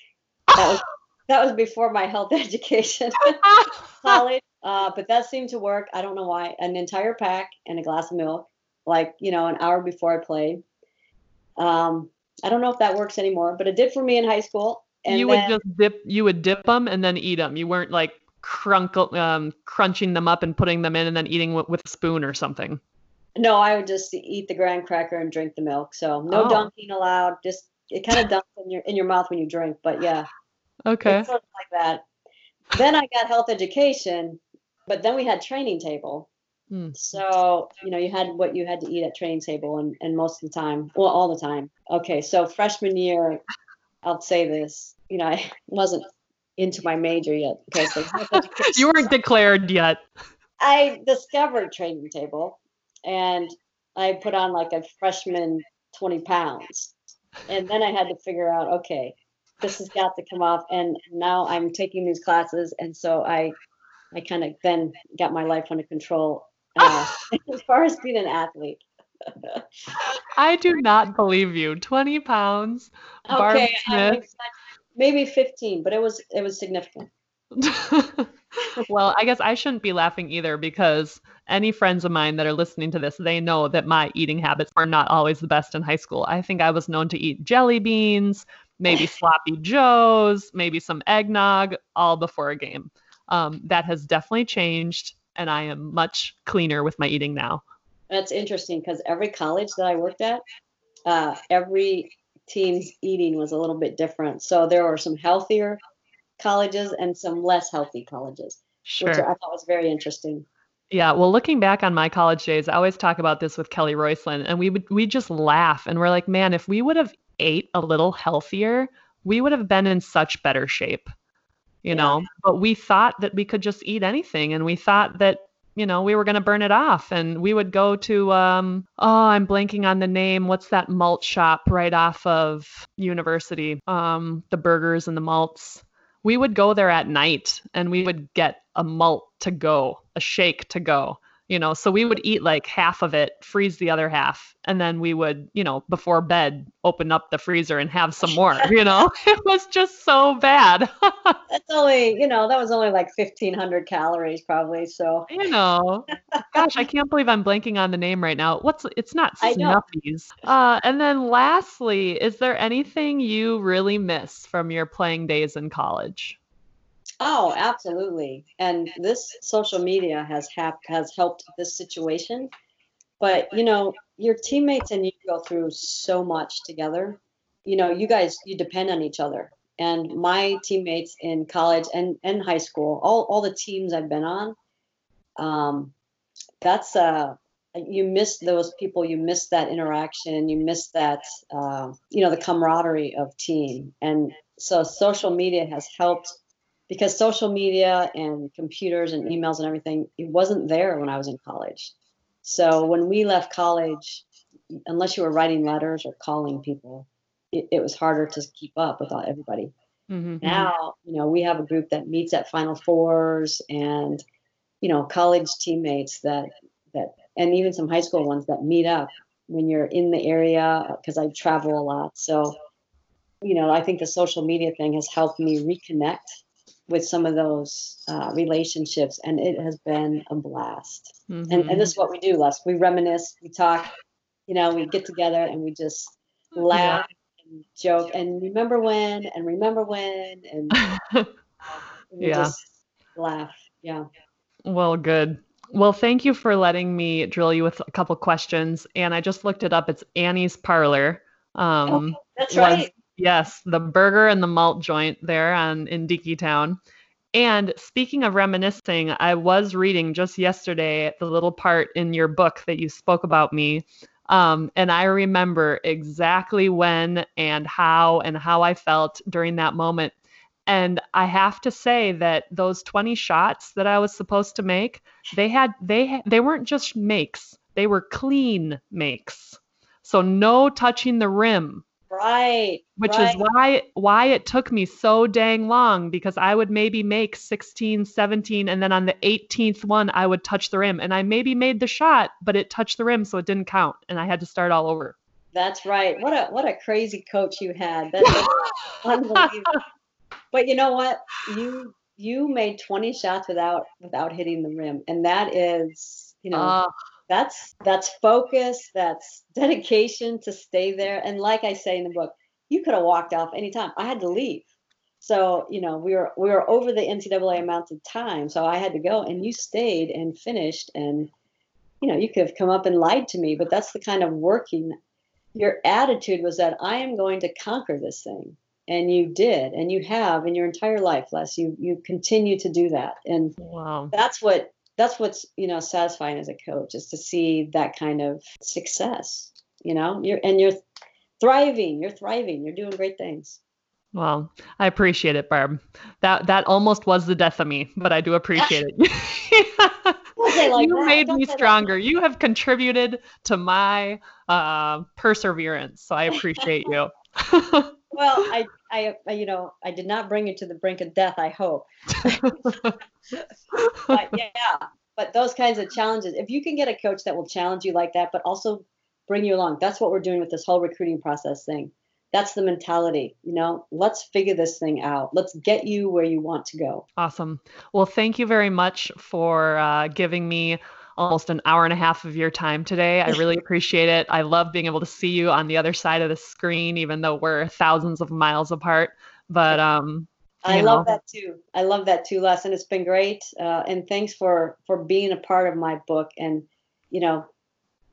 That was that was before my health education. College, Uh, but that seemed to work. I don't know why. An entire pack and a glass of milk, like you know, an hour before I played. Um, I don't know if that works anymore, but it did for me in high school. And you then, would just dip. You would dip them and then eat them. You weren't like crunkle, um, crunching them up and putting them in and then eating w- with a spoon or something. No, I would just eat the graham cracker and drink the milk. So no oh. dunking allowed. Just it kind of dumps in your in your mouth when you drink. But yeah. Okay. Sort of like that. Then I got health education, but then we had training table. Mm. So, you know, you had what you had to eat at training table and, and most of the time, well, all the time. Okay. So freshman year, I'll say this, you know, I wasn't into my major yet because you weren't declared yet. I discovered training table and I put on like a freshman 20 pounds. And then I had to figure out, okay, this has got to come off. And now I'm taking these classes. And so I, I kind of then got my life under control uh, as far as being an athlete. I do not believe you. 20 pounds. Okay, maybe 15, but it was it was significant. well, I guess I shouldn't be laughing either because any friends of mine that are listening to this, they know that my eating habits were not always the best in high school. I think I was known to eat jelly beans, maybe sloppy joes, maybe some eggnog, all before a game. Um, that has definitely changed, and I am much cleaner with my eating now. That's interesting because every college that I worked at, uh, every team's eating was a little bit different. So there were some healthier colleges and some less healthy colleges, sure. which I thought was very interesting. Yeah, well, looking back on my college days, I always talk about this with Kelly Roysland, and we would we just laugh, and we're like, man, if we would have ate a little healthier, we would have been in such better shape, you yeah. know. But we thought that we could just eat anything, and we thought that you know we were going to burn it off, and we would go to um oh I'm blanking on the name. What's that malt shop right off of University? Um, the burgers and the malts we would go there at night and we would get a malt to go, a shake to go you know so we would eat like half of it freeze the other half and then we would you know before bed open up the freezer and have some more you know? It was just so bad. That's only you know that was only like 1500 calories probably so. You know. Gosh i can't believe i'm blanking on the name right now. What's it's not Snuffy's. Uh, and then lastly is there anything you really miss from your playing days in college Oh, absolutely. And this social media has hap- has helped this situation. But you know, your teammates and you go through so much together. You know, you guys you depend on each other. And my teammates in college and, and high school, all, all the teams I've been on, um, that's uh you miss those people, you miss that interaction, you miss that uh, you know, the camaraderie of team. And so social media has helped because social media and computers and emails and everything it wasn't there when i was in college. So when we left college unless you were writing letters or calling people it, it was harder to keep up with everybody. Mm-hmm. now you know we have a group that meets at final fours and you know college teammates that that and even some high school ones that meet up when you're in the area because i travel a lot. So you know i think the social media thing has helped me reconnect with some of those uh, relationships, and it has been a blast. Mm-hmm. And, and this is what we do, Les. We reminisce, we talk, you know, we get together and we just laugh yeah. and joke and remember when and remember when and we yeah. just laugh. Yeah. Well, good. Well, thank you for letting me drill you with a couple questions. And I just looked it up. It's Annie's Parlor. Um, oh, that's right. Yes, the burger and the malt joint there on in Town. And speaking of reminiscing, I was reading just yesterday the little part in your book that you spoke about me. Um, and I remember exactly when and how and how I felt during that moment. And I have to say that those 20 shots that I was supposed to make, they had they they weren't just makes, they were clean makes. So no touching the rim, Right. Which right. is why why it took me so dang long because I would maybe make 16, 17 and then on the 18th one I would touch the rim and I maybe made the shot but it touched the rim so it didn't count and I had to start all over. That's right. What a what a crazy coach you had. That's unbelievable. But you know what? You you made 20 shots without without hitting the rim, and that is, you know, uh, that's that's focus, that's dedication to stay there. And like I say in the book, you could have walked off anytime. I had to leave. So, you know, we were we were over the NCAA amount of time. So I had to go and you stayed and finished and you know, you could have come up and lied to me, but that's the kind of working your attitude was that I am going to conquer this thing. And you did, and you have in your entire life, Les. You you continue to do that. And wow. that's what that's what's you know satisfying as a coach is to see that kind of success. You know, you're and you're thriving, you're thriving, you're doing great things. Well, I appreciate it, Barb. That that almost was the death of me, but I do appreciate it. like you that. made me stronger. Like you have contributed to my uh, perseverance, so I appreciate you. well, I, I, you know, I did not bring you to the brink of death. I hope. but yeah, but those kinds of challenges. If you can get a coach that will challenge you like that, but also bring you along, that's what we're doing with this whole recruiting process thing that's the mentality you know let's figure this thing out let's get you where you want to go awesome well thank you very much for uh, giving me almost an hour and a half of your time today i really appreciate it i love being able to see you on the other side of the screen even though we're thousands of miles apart but um I know. love that too. I love that too, Les, and it's been great. Uh, and thanks for for being a part of my book and you know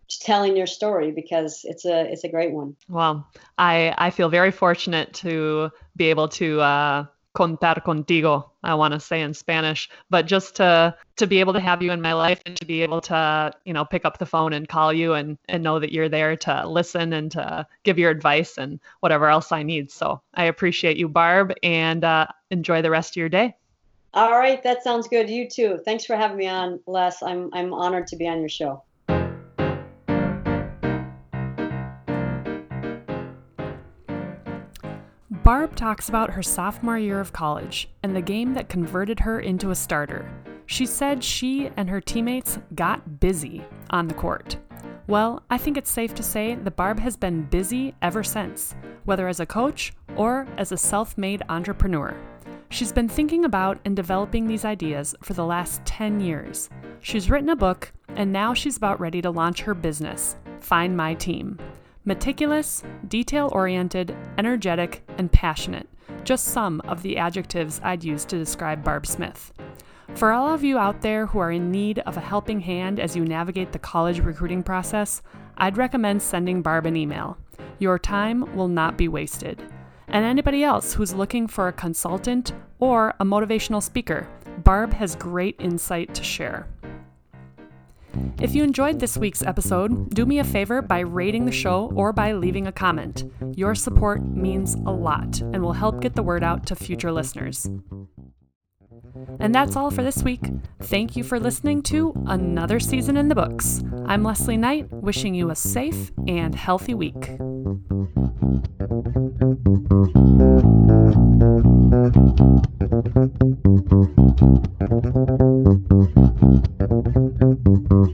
telling your story because it's a it's a great one. Well, I I feel very fortunate to be able to uh, contar contigo. I want to say in Spanish, but just to to be able to have you in my life and to be able to you know pick up the phone and call you and and know that you're there to listen and to give your advice and whatever else I need. So I appreciate you, Barb, and uh, enjoy the rest of your day. All right, that sounds good. You too. Thanks for having me on, Les. I'm I'm honored to be on your show. Barb talks about her sophomore year of college and the game that converted her into a starter. She said she and her teammates got busy on the court. Well, I think it's safe to say that Barb has been busy ever since, whether as a coach or as a self made entrepreneur. She's been thinking about and developing these ideas for the last 10 years. She's written a book, and now she's about ready to launch her business, Find My Team. Meticulous, detail oriented, energetic, and passionate. Just some of the adjectives I'd use to describe Barb Smith. For all of you out there who are in need of a helping hand as you navigate the college recruiting process, I'd recommend sending Barb an email. Your time will not be wasted. And anybody else who's looking for a consultant or a motivational speaker, Barb has great insight to share. If you enjoyed this week's episode, do me a favor by rating the show or by leaving a comment. Your support means a lot and will help get the word out to future listeners. And that's all for this week. Thank you for listening to another season in the books. I'm Leslie Knight, wishing you a safe and healthy week.